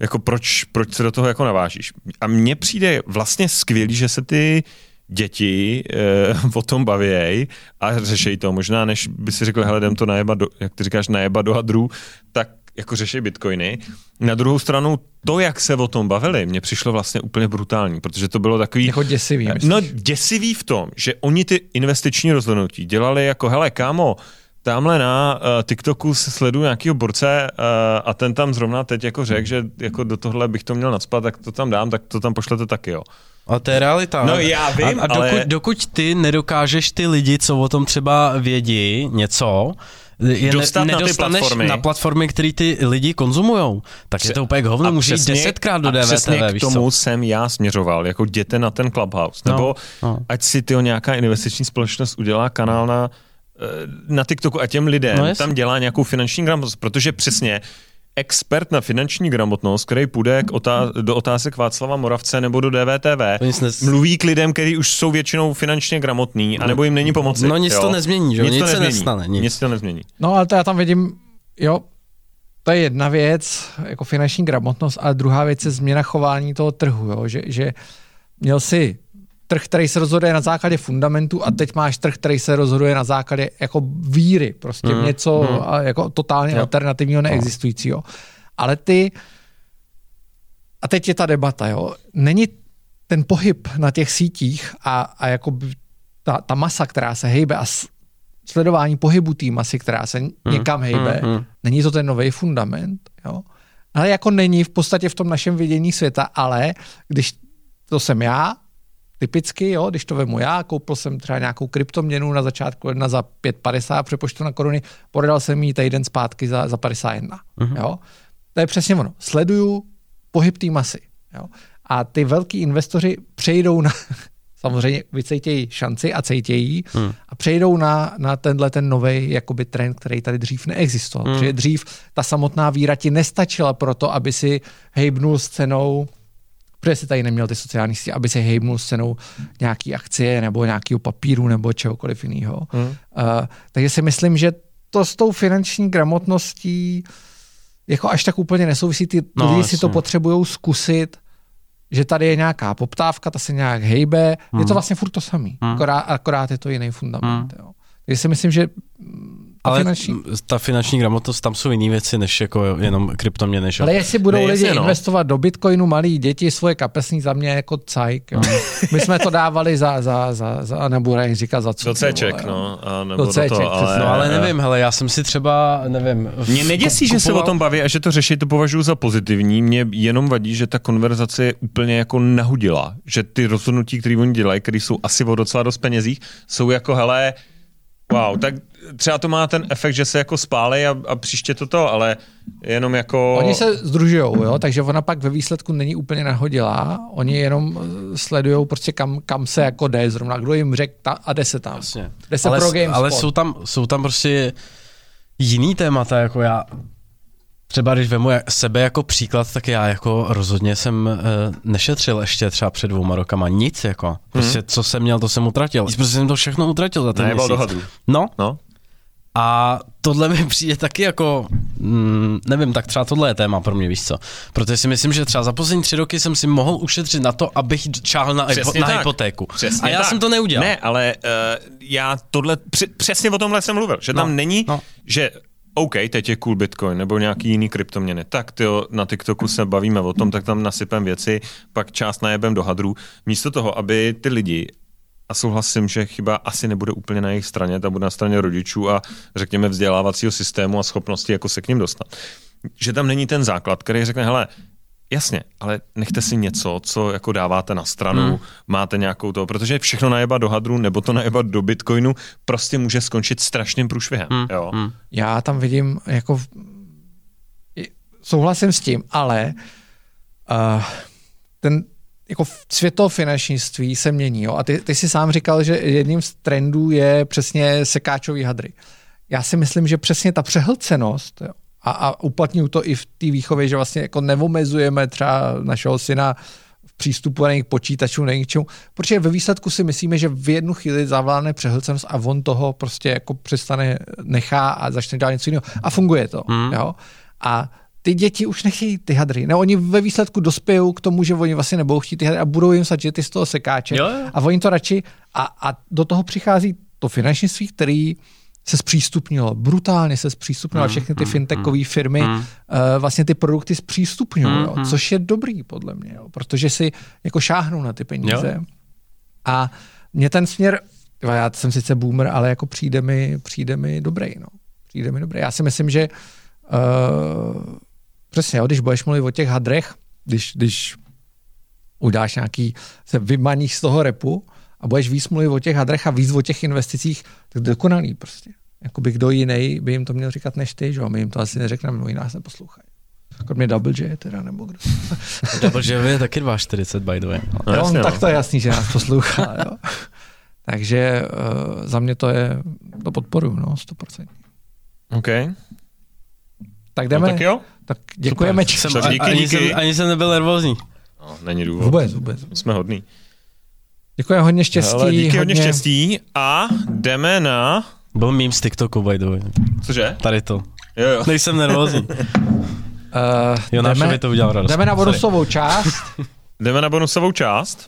jako proč, proč se do toho jako navážíš? A mně přijde vlastně skvělý, že se ty děti e, o tom bavějí a řešejí to. Možná, než by si řekl, hele, jdem to najebat, do, jak ty říkáš, najebat do hadrů, tak jako řeší bitcoiny. Na druhou stranu, to, jak se o tom bavili, mně přišlo vlastně úplně brutální, protože to bylo takový... Jako děsivý, myslíš? No děsivý v tom, že oni ty investiční rozhodnutí dělali jako, hele, kámo, tamhle na uh, TikToku se sleduju nějakého borce uh, a ten tam zrovna teď jako řekl, že jako do tohle bych to měl nadspat, tak to tam dám, tak to tam pošlete taky, jo. A to je realita. No, já vím, a, a dokud, ale- dokud ty nedokážeš ty lidi, co o tom třeba vědí něco, je Dostat na ty nedostaneš platformy. na platformy, které ty lidi konzumujou, tak je to úplně k hovnu, může jít desetkrát do a DVTV, přesně víš k tomu co? jsem já směřoval, jako jděte na ten Clubhouse, No, nebo no. ať si tyjo, nějaká investiční společnost udělá kanál na, eh, na TikToku a těm lidem No tam dělá nějakou finanční gramotnost, protože přesně expert na finanční gramotnost, který půjde k otá- do otázek Václava Moravce nebo do DVTV, nes- mluví k lidem, kteří už jsou většinou finančně gramotní, anebo jim není pomoci. No nic jo? to nezmění, že? Nic, Nic to se nezmění. nestane, nic. nic to nezmění. No ale to já tam vidím, jo, to je jedna věc, jako finanční gramotnost, ale druhá věc je změna chování toho trhu, jo, že, že měl si trh, který se rozhoduje na základě fundamentu a teď máš trh, který se rozhoduje na základě jako víry, prostě mm, něco mm. Jako totálně Jo. alternativního, neexistujícího. Ale ty, a teď je ta debata, jo, není ten pohyb na těch sítích a, a jako ta, ta masa, která se hejbe a sledování pohybu té masy, která se někam hejbe, hmm, hmm. není to ten nový fundament, jo. Ale jako není v podstatě v tom našem vidění světa, ale když to jsem já, typicky, jo, když to vemu já, koupil jsem třeba nějakou kryptoměnu na začátku ledna za 5,50, přepočtu na koruny, prodal jsem ji týden zpátky za, za 51. Mhm. Jo. To je přesně ono. Sleduju pohyb té masy. Jo. A ty velký investoři přejdou na, samozřejmě vycejtějí šanci a cejtějí Hmm. a přejdou na, na tenhle ten nový jakoby trend, který tady dřív neexistoval. Hmm. Protože dřív ta samotná víra ti nestačila pro to, aby si hejbnul s cenou protože jsi tady neměl ty sociální sítě, aby se hejbnul s cenou nějaký akcie nebo nějakého papíru nebo čehokoliv jiného. Hmm. Uh, takže si myslím, že to s tou finanční gramotností jako až tak úplně nesouvisí. Ty No, lidi si to potřebují zkusit, že tady je nějaká poptávka, ta se nějak hejbe. Je to Hmm. vlastně furt to samý, Hmm. akorát, akorát je to jiný fundament. Jo. Takže si myslím, že Ale finanční... ta finanční gramotnost, tam jsou jiné věci, než jako jenom kryptoměny, že? Ale jestli budou Ne, lidi jasně, no. investovat do bitcoinu, malí děti, svoje kapesní za mě jako cajk. Jo. My jsme to dávali za, za, za, za ani říkat za co. Do Cček, no. A nebo Do do, Cček, toho, ale, přesně. No ale nevím, hele, já jsem si třeba, nevím... Mě neděsí, že se o tom baví a že to řeší, to považuji za pozitivní. Mě jenom vadí, že ta konverzace je úplně jako nahudila. Že ty rozhodnutí, které oni dělají, které jsou asi o docela dost penězích, jsou jako, hele, wow, tak třeba to má ten efekt, že se jako spálej a, a příště to to, ale jenom jako... Oni se združují, jo, takže ona pak ve výsledku není úplně nahodilá. Oni jenom sledují prostě kam, kam se jako jde zrovna, kdo jim řekl ta, a jde se tam. Jasně. Jde se ale, pro GameSpot. ale jsou tam, jsou tam prostě jiný témata, jako já třeba když vemu sebe jako příklad, tak já jako rozhodně jsem uh, nešetřil ještě třeba před dvouma rokama nic, jako. Prostě co jsem měl, to jsem utratil. Prostě jsem to všechno utratil za ten Najebal měsíc. No, No, a tohle mi přijde taky jako, mm, nevím, tak třeba tohle je téma pro mě, víš co. Protože si myslím, že třeba za poslední tři roky jsem si mohl ušetřit na to, abych čáhl na, hypo, na tak. hypotéku. Přesně a já tak. jsem to neudělal. Ne, ale uh, já tohle, při, přesně o tomhle jsem mluvil, že tam No, není, no. že OK, teď je cool Bitcoin nebo nějaký jiný kryptoměny, tak tyjo, na TikToku se bavíme o tom, tak tam nasypem věci, pak část najebem do hadru, místo toho, aby ty lidi a souhlasím, že chyba asi nebude úplně na jejich straně, ta bude na straně rodičů a řekněme vzdělávacího systému a schopnosti, jako se k ním dostat. Že tam není ten základ, který řekne, hele, jasně, ale nechte si něco, co jako dáváte na stranu, hmm. máte nějakou to, protože všechno najebat do hadru nebo to najebat do bitcoinu prostě může skončit strašným průšvihem. Hmm. Jo? Hmm. Já tam vidím jako souhlasím s tím, ale uh, ten jako v- svět toho finančnictví se mění. Jo? A ty, ty si sám říkal, že jedním z trendů je přesně sekáčový hadry. já si myslím, že přesně ta přehlcenost jo, a, a uplatňuju to i v té výchově, že vlastně jako neomezujeme třeba našeho syna v přístupu na jejich počítačů, na něčemu, protože ve výsledku si myslíme, že v jednu chvíli zavládne přehlcenost a on toho prostě jako přestane, nechá a začne dělat něco jiného. A funguje to. Hmm. Jo? A ty děti už nechtějí ty hadry. Ne, oni ve výsledku dospějou k tomu, že oni vlastně nebudou chtít ty hadry a budou jim sadit ty z toho sekáče. Jo, jo. A oni to radši, a, a do toho přichází to finančnictví, který se zpřístupnilo, brutálně se zpřístupnilo Mm, všechny ty fintechové firmy, uh, vlastně ty produkty zpřístupňují, Mm, jo, což je dobrý podle mě, jo, protože si jako šáhnou na ty peníze. Jo. A mě ten směr, já jsem sice boomer, ale jako přijde mi, přijde mi dobrý, no. Přijde mi dobrý. Já si myslím, že uh, přesně, jo, když budeš mluvit o těch hadrech, když, když udáš nějaký, se vymaníš z toho repu a budeš víc mluvit o těch hadrech a víc o těch investicích, tak dokonalý prostě. Jakoby kdo jiný by jim to měl říkat než ty, že jo? My jim to asi neřekneme, oni nás neposlouchají. Kromě Double J teda, nebo kdo. Double J je taky 2,40 by the way. No, jo, jasně, tak no. to je jasný, že nás poslouchá. Jo. Takže uh, za mě to je, to podporuju, no, 100%. OK. Tak No, jdeme, tak jo. tak děkujeme. Super. Jsem, Tak díky, ani, díky. Jsem, ani jsem nebyl nervózní. No, není důvod. vůbec, vůbec. Jsme hodný. Děkujeme hodně štěstí. Ale díky hodně hodně štěstí a jdeme na... Byl mím z TikToku by the way. Cože? Tady to. Jo, jo. Nejsem nervózní. Uh, Jo, jdeme, mi to udělal radost. jdeme na Sorry. bonusovou část. Jdeme na bonusovou část.